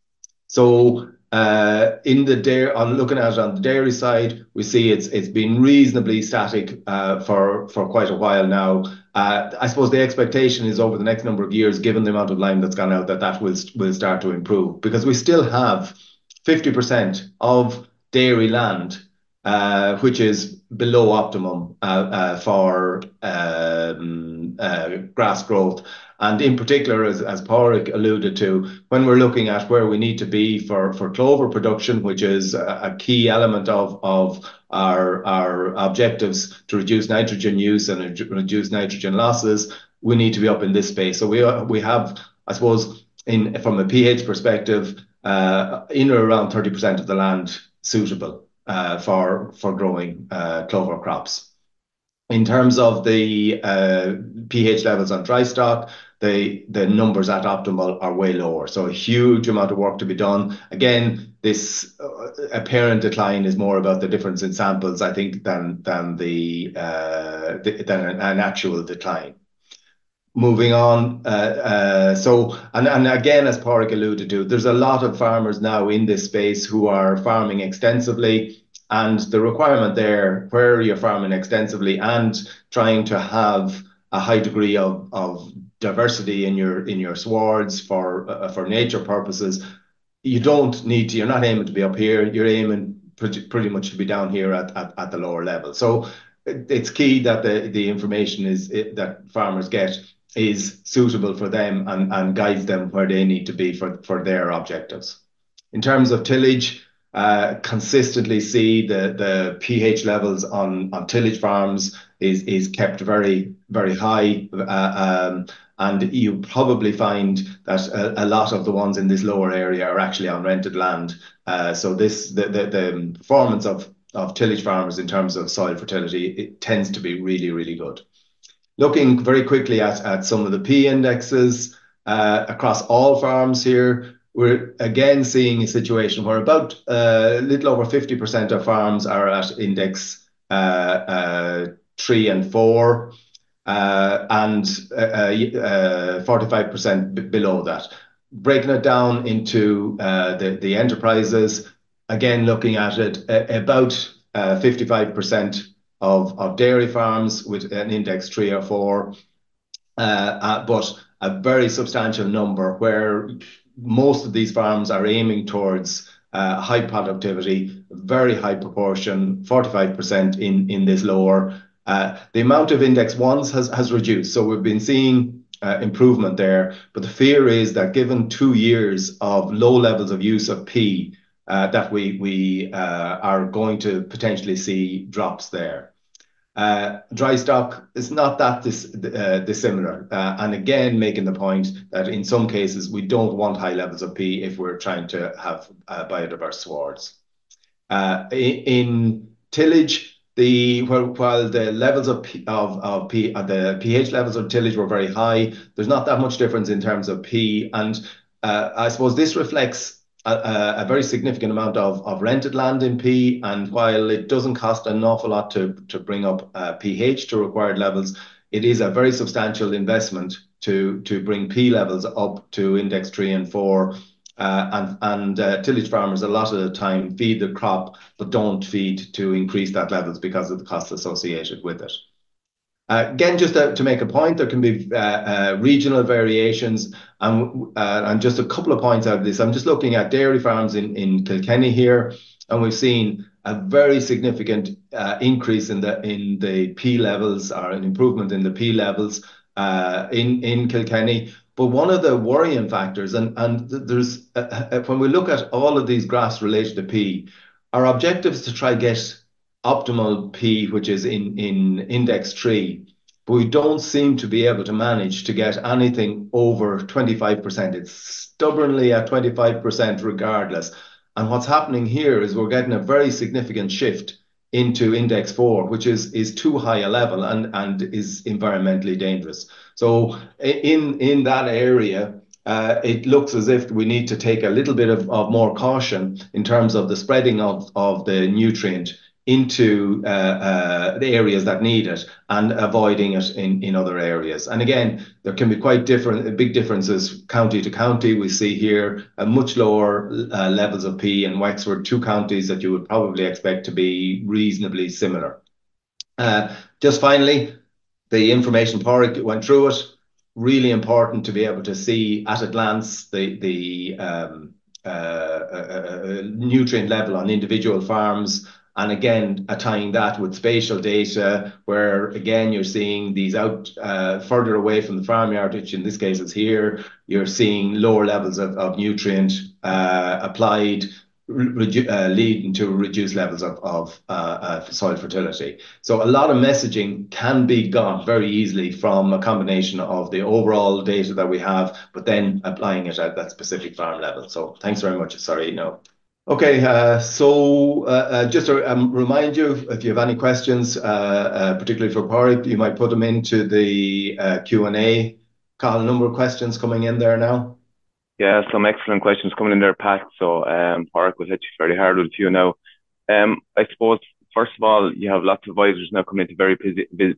So, in the dairy, on looking at it on the dairy side, we see it's it's been reasonably static for for quite a while now. Uh, I suppose the expectation is over the next number of years, given the amount of lime that's gone out, that that will start to improve because we still have 50% of dairy land, uh, which is below optimum uh, for um, grass growth. And in particular, as Padraig alluded to, when we're looking at where we need to be for clover production, which is a key element of our objectives to reduce nitrogen use and reduce nitrogen losses, we need to be up in this space. So we have, I suppose, from a pH perspective, uh, in or around 30% of the land suitable uh, for growing uh, clover crops. In terms of the pH levels on dry stock, the numbers at optimal are way lower. So a huge amount of work to be done. Again, this uh, apparent decline is more about the difference in samples, I think, than uh, an actual decline. Moving on. Uh, so and and again, as Padraig alluded to, there's a lot of farmers now in this space who are farming extensively. And the requirement there, where you're farming extensively and trying to have a high degree of diversity in your swards for nature purposes, you don't need to, you're not aiming to be up here. You're aiming pretty much to be down here at at the lower level. So it's key that the the information is that farmers get is suitable for them and and guides them where they need to be for, for their objectives. In terms of tillage, Uh, consistently see the the pH levels on on tillage farms is is kept very, very high. Uh, um, and you probably find that a lot of the ones in this lower area are actually on rented land. Uh, so this the the performance of of tillage farmers in terms of soil fertility it tends to be really, really good. Looking very quickly at some of the P indexes across all farms here, we're again seeing a situation where about a little over 50% of farms are at index uh, uh, three and four, and 45% below that. Breaking it down into the enterprises, again, looking at it, about 55% of dairy farms with an index three or four, but a very substantial number where most of these farms are aiming towards uh, high productivity, very high proportion, 45% in this lower. Uh, the amount of index ones has reduced. So We have been seeing uh, improvement there. But the fear is that given two years of low levels of use of P, that we are going to potentially see drops there. Uh, dry stock is not that uh, dissimilar. Uh, and again, making the point that in some cases, we don't want high levels of P if we're trying to have biodiverse swards. In tillage, while the levels of P, the pH levels of tillage were very high, there's not that much difference in terms of P. And I suppose this reflects a very significant amount of of rented land in P. And while it doesn't cost an awful lot to to bring up uh, pH to required levels, it is a very substantial investment to to bring P levels up to index three and four. Uh, and and uh, tillage farmers, a lot of the time, feed the crop, but don't feed to increase that levels because of the cost associated with it. Uh, again, just to make a point, there can be uh, uh, regional variations. And just a couple of points out of this. I'm just looking at dairy farms in Kilkenny here, and we've seen a very significant increase in the P levels or an improvement in the P levels in Kilkenny. But one of the worrying factors, and when we look at all of these graphs related to P, our objective is to try to get optimal P, which is in in index three. But we don't seem to be able to manage to get anything over 25%. It's stubbornly at 25% regardless. And what's happening here is we're getting a very significant shift into index four, which is is too high a level and and is environmentally dangerous. So in in that area, uh, it looks as if we need to take a little bit of of more caution in terms of the spreading of the nutrient into uh, uh, the areas that need it and avoiding it in in other areas. And again, there can be quite different, big differences county to county. We see here much lower uh, levels of P in Wexford, two counties that you would probably expect to be reasonably similar. Just finally, the information Pádraig went through it. Really important to be able to see at a glance the um, nutrient level on individual farms. And again, tying that with spatial data where, again, you're seeing these out uh, further away from the farmyard, which in this case is here. You're seeing lower levels of nutrient uh, applied, uh, leading to reduced levels of soil fertility. So a lot of messaging can be got very easily from a combination of the overall data that we have, but then applying it at that specific farm level. So thanks very much. Sorry, no. Okay, uh, so uh, uh, just to um, remind you, if you have any questions, particularly for Pádraig, you might put them into the Q&A. Cathal, a number of questions coming in there now. Yeah, some excellent questions coming in there, Pat. So um, Pádraig will hit you very hard with a few now. Um, I suppose, first of all, you have lots of advisors now coming into a very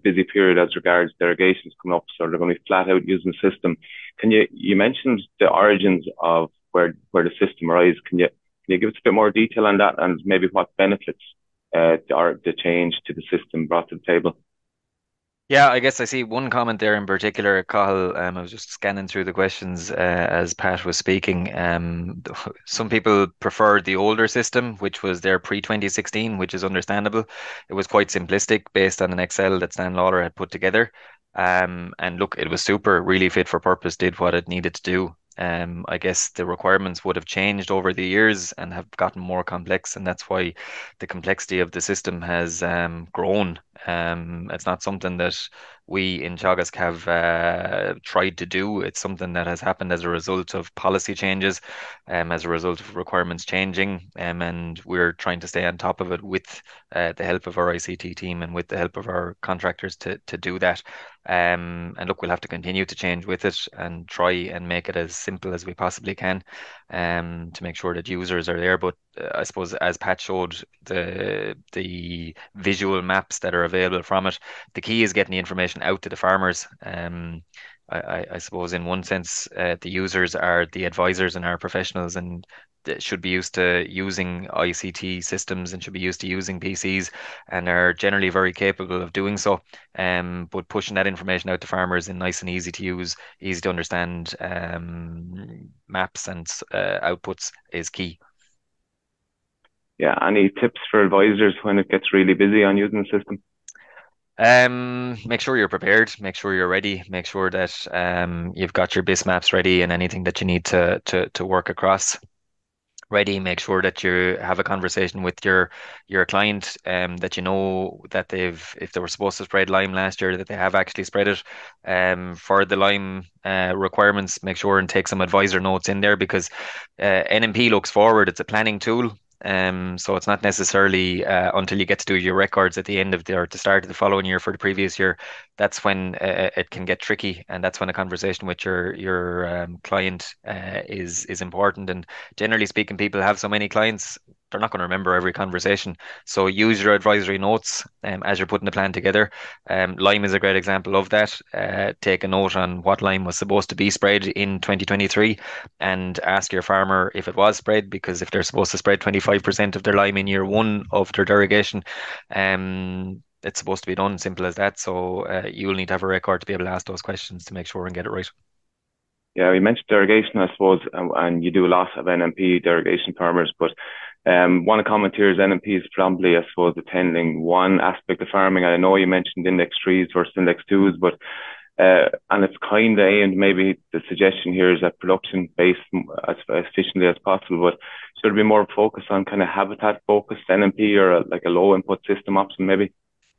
busy period as regards derogations coming up. So they're going to be flat out using the system. Can you you mentioned the origins of where the system arises. Can you give us a bit more detail on that and maybe what benefits uh, are the change to the system brought to the table? Yeah, I guess I see one comment there in particular, Cathal. Um, I was just scanning through the questions uh, as Pat was speaking. Um, some people preferred the older system, which was their pre-2016, which is understandable. It was quite simplistic based on an Excel that Stan Lalor had put together. Um, and look, it was super, really fit for purpose, did what it needed to do. Um, I guess the requirements would have changed over the years and have gotten more complex. And that's why the complexity of the system has um, grown. Um, it's not something that we in Teagasc have uh, tried to do. It's something that has happened as a result of policy changes, um, as a result of requirements changing. Um, and we're trying to stay on top of it with uh, the help of our ICT team and with the help of our contractors to do that. And look, we'll have to continue to change with it and try and make it as simple as we possibly can Um, to make sure that users are there. But uh, I suppose, as Pat showed, the the visual maps that are available from it, the key is getting the information out to the farmers. Um, I suppose in one sense, the users are the advisors and our professionals and should be used to using ICT systems and should be used to using PCs and are generally very capable of doing so. Um, But pushing that information out to farmers in nice and easy to use, easy to understand um, maps and outputs is key. Yeah, any tips for advisors when it gets really busy on using the system? Um, make sure you're prepared. Make sure you're ready. Make sure that um, you've got your BISS maps ready and anything that you need to to to work across ready make sure that you have a conversation with your your client um that you know that they've if they were supposed to spread lime last year that they have actually spread it um for the lime uh, requirements make sure and take some advisor notes in there because uh, NMP looks forward it's a planning tool um, so it's not necessarily uh, until you get to do your records at the end of the or the start of the following year for the previous year. That's when uh, it can get tricky, and that's when a conversation with your your um, client uh, is is important. And generally speaking, people have so many clients they're not going to remember every conversation. So use your advisory notes um, as you're putting the plan together. Um, lime is a great example of that. Uh, take a note on what lime was supposed to be spread in 2023 and ask your farmer if it was spread because if they're supposed to spread 25% of their lime in year one of their derogation, um, it's supposed to be done simple as that. So uh, you will need to have a record to be able to ask those questions to make sure and get it right. Yeah, we mentioned derogation, I suppose, and, and you do a lot of NMP derogation farmers, but um, one of comment here is NMP is probably, I suppose, attending one aspect of farming. I know you mentioned index threes versus index twos, but uh, and it's kind of aimed. Maybe the suggestion here is that production based as, efficiently as possible, but should there be more focus on kind of habitat focused NMP or a, like a low input system option, maybe?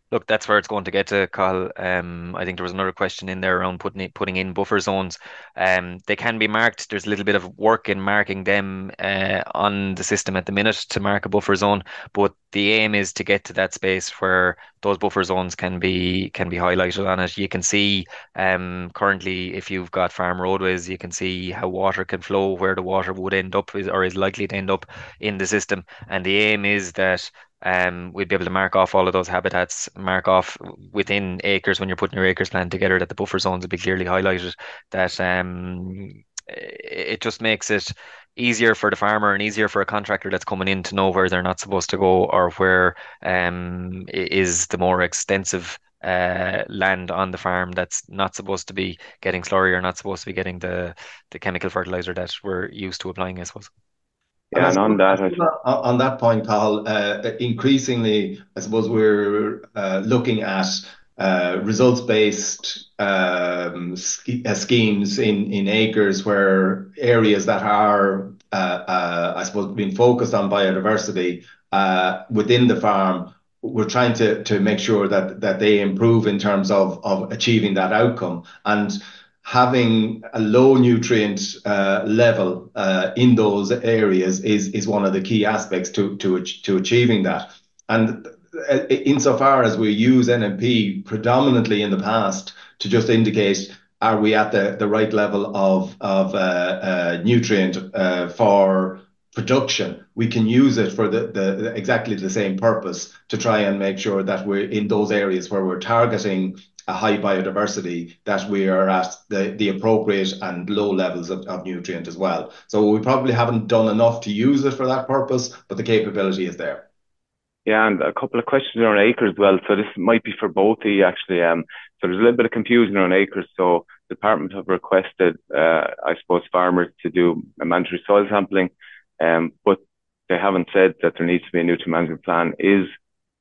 Look, that's where it's going to get to, Cathal. Um, I think there was another question in there around putting it, putting in buffer zones. Um, they can be marked. There's a little bit of work in marking them uh, on the system at the minute to mark a buffer zone, but the aim is to get to that space where those buffer zones can be can be highlighted on it. You can see um, currently if you've got farm roadways, you can see how water can flow, where the water would end up is, or is likely to end up in the system, and the aim is that um, we'd be able to mark off all of those habitats, mark off within ACRES when you're putting your ACRES plan together that the buffer zones would be clearly highlighted. That um, it just makes it easier for the farmer and easier for a contractor that's coming in to know where they're not supposed to go or where um, is the more extensive uh, land on the farm that's not supposed to be getting slurry or not supposed to be getting the the chemical fertilizer that we're used to applying, I suppose. Yeah, and on that, on that point, Paul, uh, increasingly, I suppose we're uh, looking at uh, results-based um, schemes in in ACRES where areas that are, I suppose, being focused on biodiversity within the farm, we're trying to to make sure that that they improve in terms of of achieving that outcome. And having a low nutrient uh, level uh, in those areas is is one of the key aspects to to to achieving that. And uh, insofar as we use NMP predominantly in the past to just indicate are we at the the right level of nutrient for production, we can use it for the, the exactly the same purpose to try and make sure that we're in those areas where we're targeting a high biodiversity that we are at the, the appropriate and low levels of, of nutrient as well. So we probably haven't done enough to use it for that purpose, but the capability is there. Yeah, and a couple of questions around ACRES as well. So this might be for both of you actually. Um, so there's a little bit of confusion around ACRES. So the department have requested, uh, I suppose, farmers to do a mandatory soil sampling, um, but they haven't said that there needs to be a nutrient management plan. Is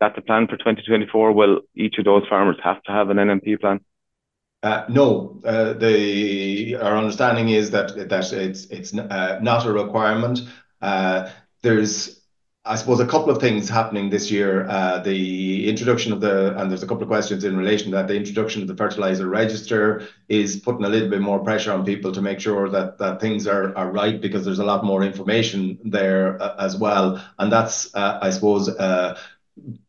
that the plan for 2024? Will each of those farmers have to have an NMP plan? Uh, no, uh, the our understanding is that that it's it's uh, not a requirement. There's I suppose a couple of things happening this year. The introduction of the and there's a couple of questions in relation to that. The introduction of the fertilizer register is putting a little bit more pressure on people to make sure that that things are are right because there's a lot more information there as well, and that's I suppose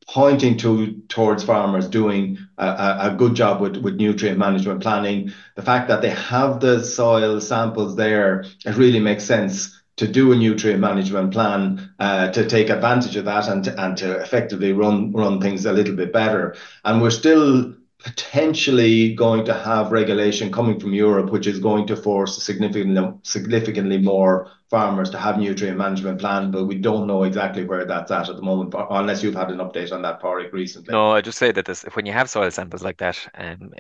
pointing to towards farmers doing a, a good job with, with nutrient management planning. The fact that they have the soil samples there, it really makes sense to do a nutrient management plan uh, to take advantage of that and to, and to effectively run run things a little bit better. And we're still potentially going to have regulation coming from Europe, which is going to force significantly significantly more farmers to have nutrient management plan, but we don't know exactly where that's at at the moment, unless you've had an update on that, Padraig, recently. No, I just say that this, when you have soil samples like that, um,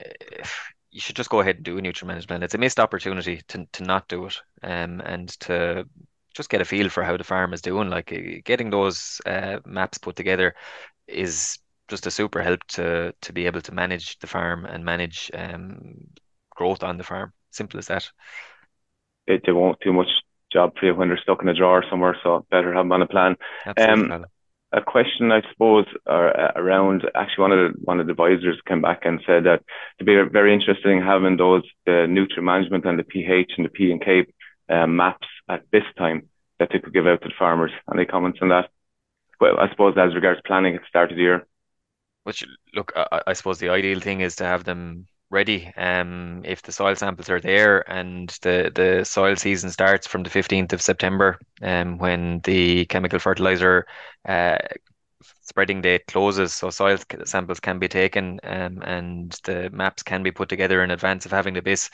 you should just go ahead and do a nutrient management. It's a missed opportunity to to not do it, um, and to just get a feel for how the farm is doing. Like getting those uh, maps put together is just a super help to to be able to manage the farm and manage um, growth on the farm. Simple as that. It, they won't do much job for you when they're stuck in a drawer somewhere, so better have them on a plan. Absolutely. Um, a question, I suppose, uh, around actually one of the one of the advisors came back and said that it'd be very interesting having those the nutrient management and the pH and the P and K uh, maps at this time that they could give out to the farmers. Any comments on that? Well, I suppose as regards planning at the start of the year. Which look, I, I suppose the ideal thing is to have them ready. Um, if the soil samples are there and the, the soil season starts from the 15th of September, um, when the chemical fertilizer uh, spreading date closes, so soil samples can be taken um, and the maps can be put together in advance of having the BISS.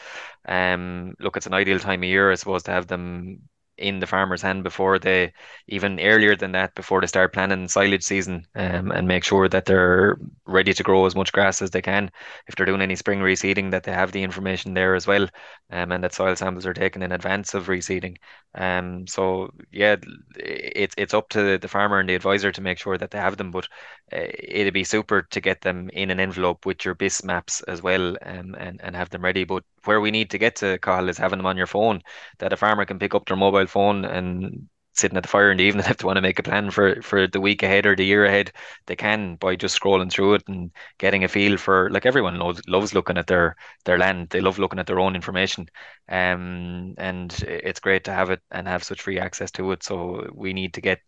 Um, look, it's an ideal time of year, I suppose, to have them in the farmer's hand before they even earlier than that before they start planning silage season um, and make sure that they're ready to grow as much grass as they can. If they're doing any spring reseeding that they have the information there as well um, and that soil samples are taken in advance of reseeding. Um, so yeah it's it's up to the farmer and the advisor to make sure that they have them but uh, it'd be super to get them in an envelope with your BISS maps as well um, and, and have them ready. But where we need to get to Cathal is having them on your phone that a farmer can pick up their mobile phone and sitting at the fire in the evening if they want to make a plan for for the week ahead or the year ahead they can by just scrolling through it and getting a feel for like everyone loves, loves looking at their their land. They love looking at their own information. Um and it's great to have it and have such free access to it. So we need to get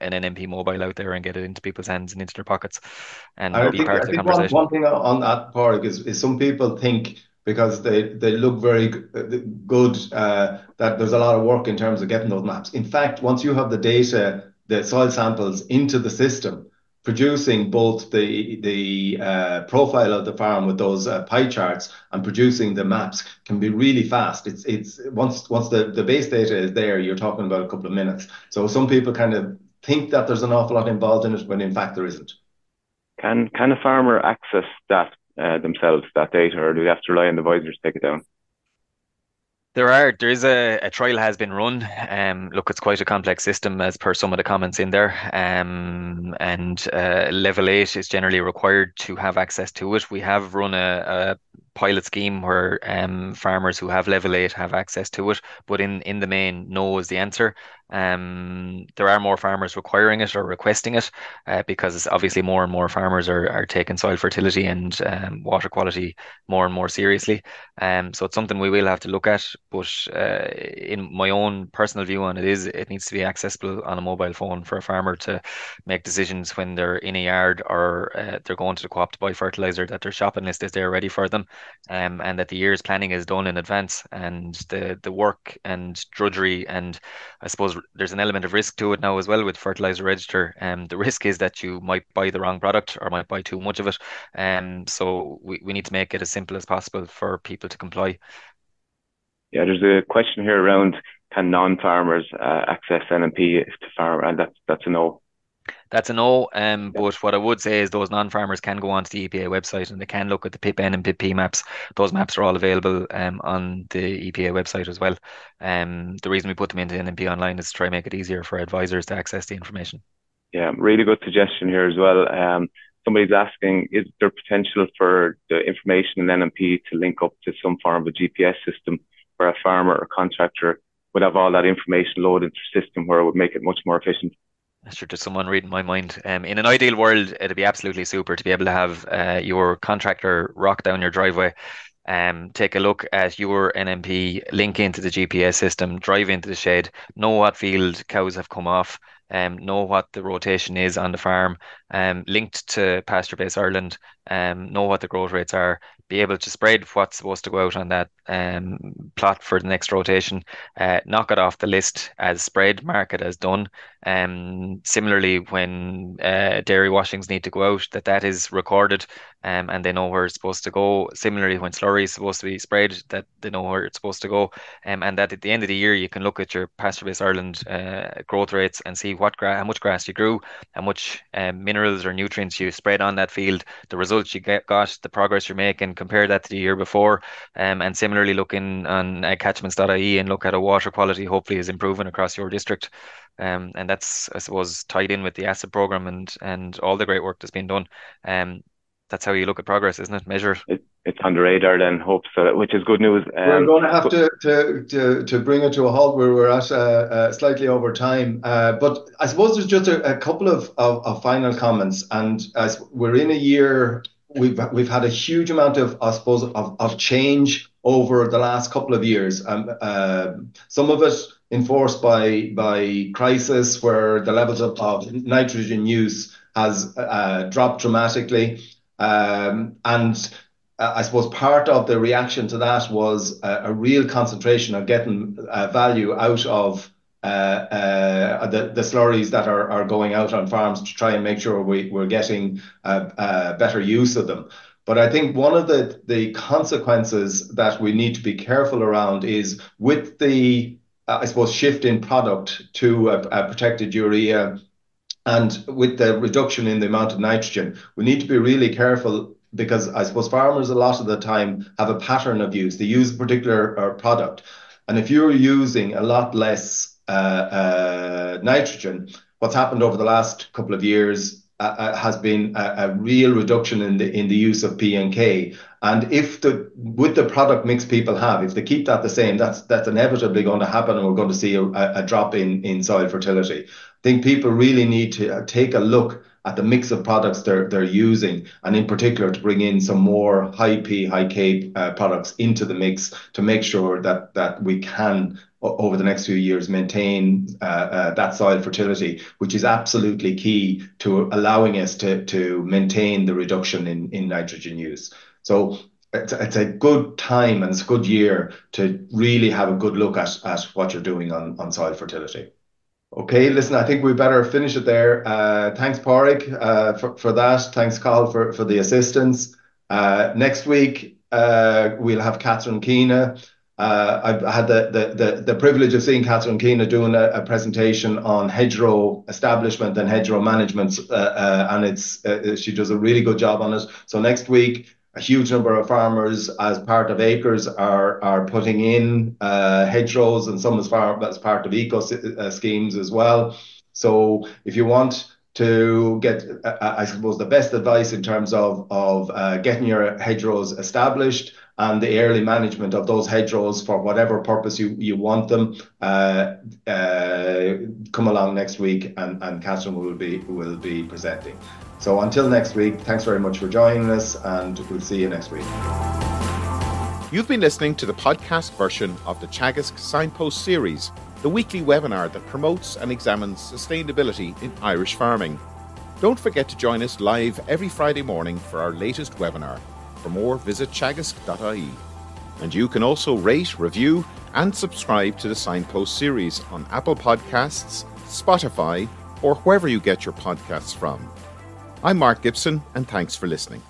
an NMP mobile out there and get it into people's hands and into their pockets and I be think, part I of the conversation. One, one thing on that part is, is some people think because they, they look very good uh, that there's a lot of work in terms of getting those maps. In fact, once you have the data, the soil samples into the system, producing both the the uh, profile of the farm with those uh, pie charts and producing the maps can be really fast. It's it's once once the, the base data is there, you're talking about a couple of minutes. So some people kind of think that there's an awful lot involved in it, when in fact there isn't. Can can a farmer access that uh, themselves that data, or do they have to rely on the advisors to take it down? There are there is a, a trial has been run. Um, look, it's quite a complex system as per some of the comments in there. Um, and uh, level eight is generally required to have access to it. We have run a, a pilot scheme where um, farmers who have level eight have access to it, but in in the main, no is the answer. Um, there are more farmers requiring it or requesting it uh, because obviously more and more farmers are, are taking soil fertility and um, water quality more and more seriously. Um, so it's something we will have to look at. But uh, in my own personal view on it is it needs to be accessible on a mobile phone for a farmer to make decisions when they're in a yard or uh, they're going to the co-op to buy fertilizer that their shopping list is there ready for them, um, and that the year's planning is done in advance and the the work and drudgery and I suppose there's an element of risk to it now as well with fertilizer register. Um, the risk is that you might buy the wrong product or might buy too much of it. Um, so we, we need to make it as simple as possible for people to comply. Yeah, there's a question here around can non-farmers uh, access NMP to farm, and that's that's a no. That's a no. Um, but what I would say is those non-farmers can go onto the EPA website and they can look at the PIP N and PIP P maps. Those maps are all available um, on the EPA website as well. Um, the reason we put them into NMP online is to try and make it easier for advisors to access the information. Yeah, really good suggestion here as well. Um, somebody's asking, is there potential for the information in NMP to link up to some form of a GPS system where a farmer or contractor would have all that information loaded into the system where it would make it much more efficient? Sure just someone reading my mind. Um, in an ideal world, it'd be absolutely super to be able to have uh, your contractor rock down your driveway, um, take a look at your NMP, link into the GPS system, drive into the shed, know what field cows have come off, um, know what the rotation is on the farm, um, linked to PastureBase Ireland, um, know what the growth rates are, be able to spread what's supposed to go out on that um, plot for the next rotation, uh, knock it off the list as spread, mark it as done. Um, similarly, when uh, dairy washings need to go out, that that is recorded um, and they know where it's supposed to go. Similarly, when slurry is supposed to be spread, that they know where it's supposed to go. Um, and that at the end of the year, you can look at your PastureBase Ireland uh, growth rates and see what gra- how much grass you grew, how much um, minerals or nutrients you spread on that field, the results you get got, the progress you're making compare that to the year before. Um, and similarly, looking on uh, catchments.ie and look at a water quality hopefully is improving across your district. Um, and that's I suppose tied in with the ASSAP program and and all the great work that's been done. Um, that's how you look at progress, isn't it? Measure it. It's on the radar then, hope so, which is good news. Um, we're going to have to, to, to, to bring it to a halt where we're at uh, uh, slightly over time. Uh, but I suppose there's just a, a couple of, of, of, final comments. And as we're in a year, we've, we've had a huge amount of, I suppose, of, of change over the last couple of years. Um, uh, some of it enforced by, by crisis, where the levels of, of nitrogen use has uh, dropped dramatically. Um, and uh, I suppose part of the reaction to that was a, real concentration of getting uh, value out of uh, uh, the, slurries that are, going out on farms to try and make sure we, we're getting uh, better use of them. But I think one of the, consequences that we need to be careful around is with the, I suppose, shift in product to a, protected urea and with the reduction in the amount of nitrogen, we need to be really careful because I suppose farmers a lot of the time have a pattern of use. They use a particular product. And if you're using a lot less nitrogen, what's happened over the last couple of years uh, uh has been a, real reduction in the in the use of P and K. And if the with the product mix people have, if they keep that the same, that's that's inevitably going to happen, and we're going to see a, drop in soil fertility. I think people really need to uh, take a look at the mix of products they're they're using, and in particular to bring in some more high P, high K uh, products into the mix to make sure that that we can over the next few years maintain uh, uh, that soil fertility, which is absolutely key to allowing us to to maintain the reduction in nitrogen use. So it's, a good time and it's a good year to really have a good look at, at what you're doing on, soil fertility. Okay, listen, I think we better finish it there. Uh, thanks, Pádraig, for, that. Thanks, Cathal, for, the assistance. Next week, we'll have Catherine Keena. Uh, I've had the, the, the, the, privilege of seeing Catherine Keena doing a, a, presentation on hedgerow establishment and hedgerow management, uh, and it's she does a really good job on it. So next week, a huge number of farmers, as part of ACRES, are are putting in uh, hedgerows, and some as far as part of eco uh, schemes as well. So, if you want to get, uh, I suppose, the best advice in terms of of uh, getting your hedgerows established and the early management of those hedgerows for whatever purpose you, you want them, uh, uh, come along next week, and and Catherine will be will be presenting. So until next week, thanks very much for joining us, and we'll see you next week. You've been listening to the podcast version of the Teagasc Signpost series, the weekly webinar that promotes and examines sustainability in Irish farming. Don't forget to join us live every Friday morning for our latest webinar. For more, visit teagasc.ie. And you can also rate, review, and subscribe to the Signpost series on Apple Podcasts, Spotify, or wherever you get your podcasts from. I'm Mark Gibson, and thanks for listening.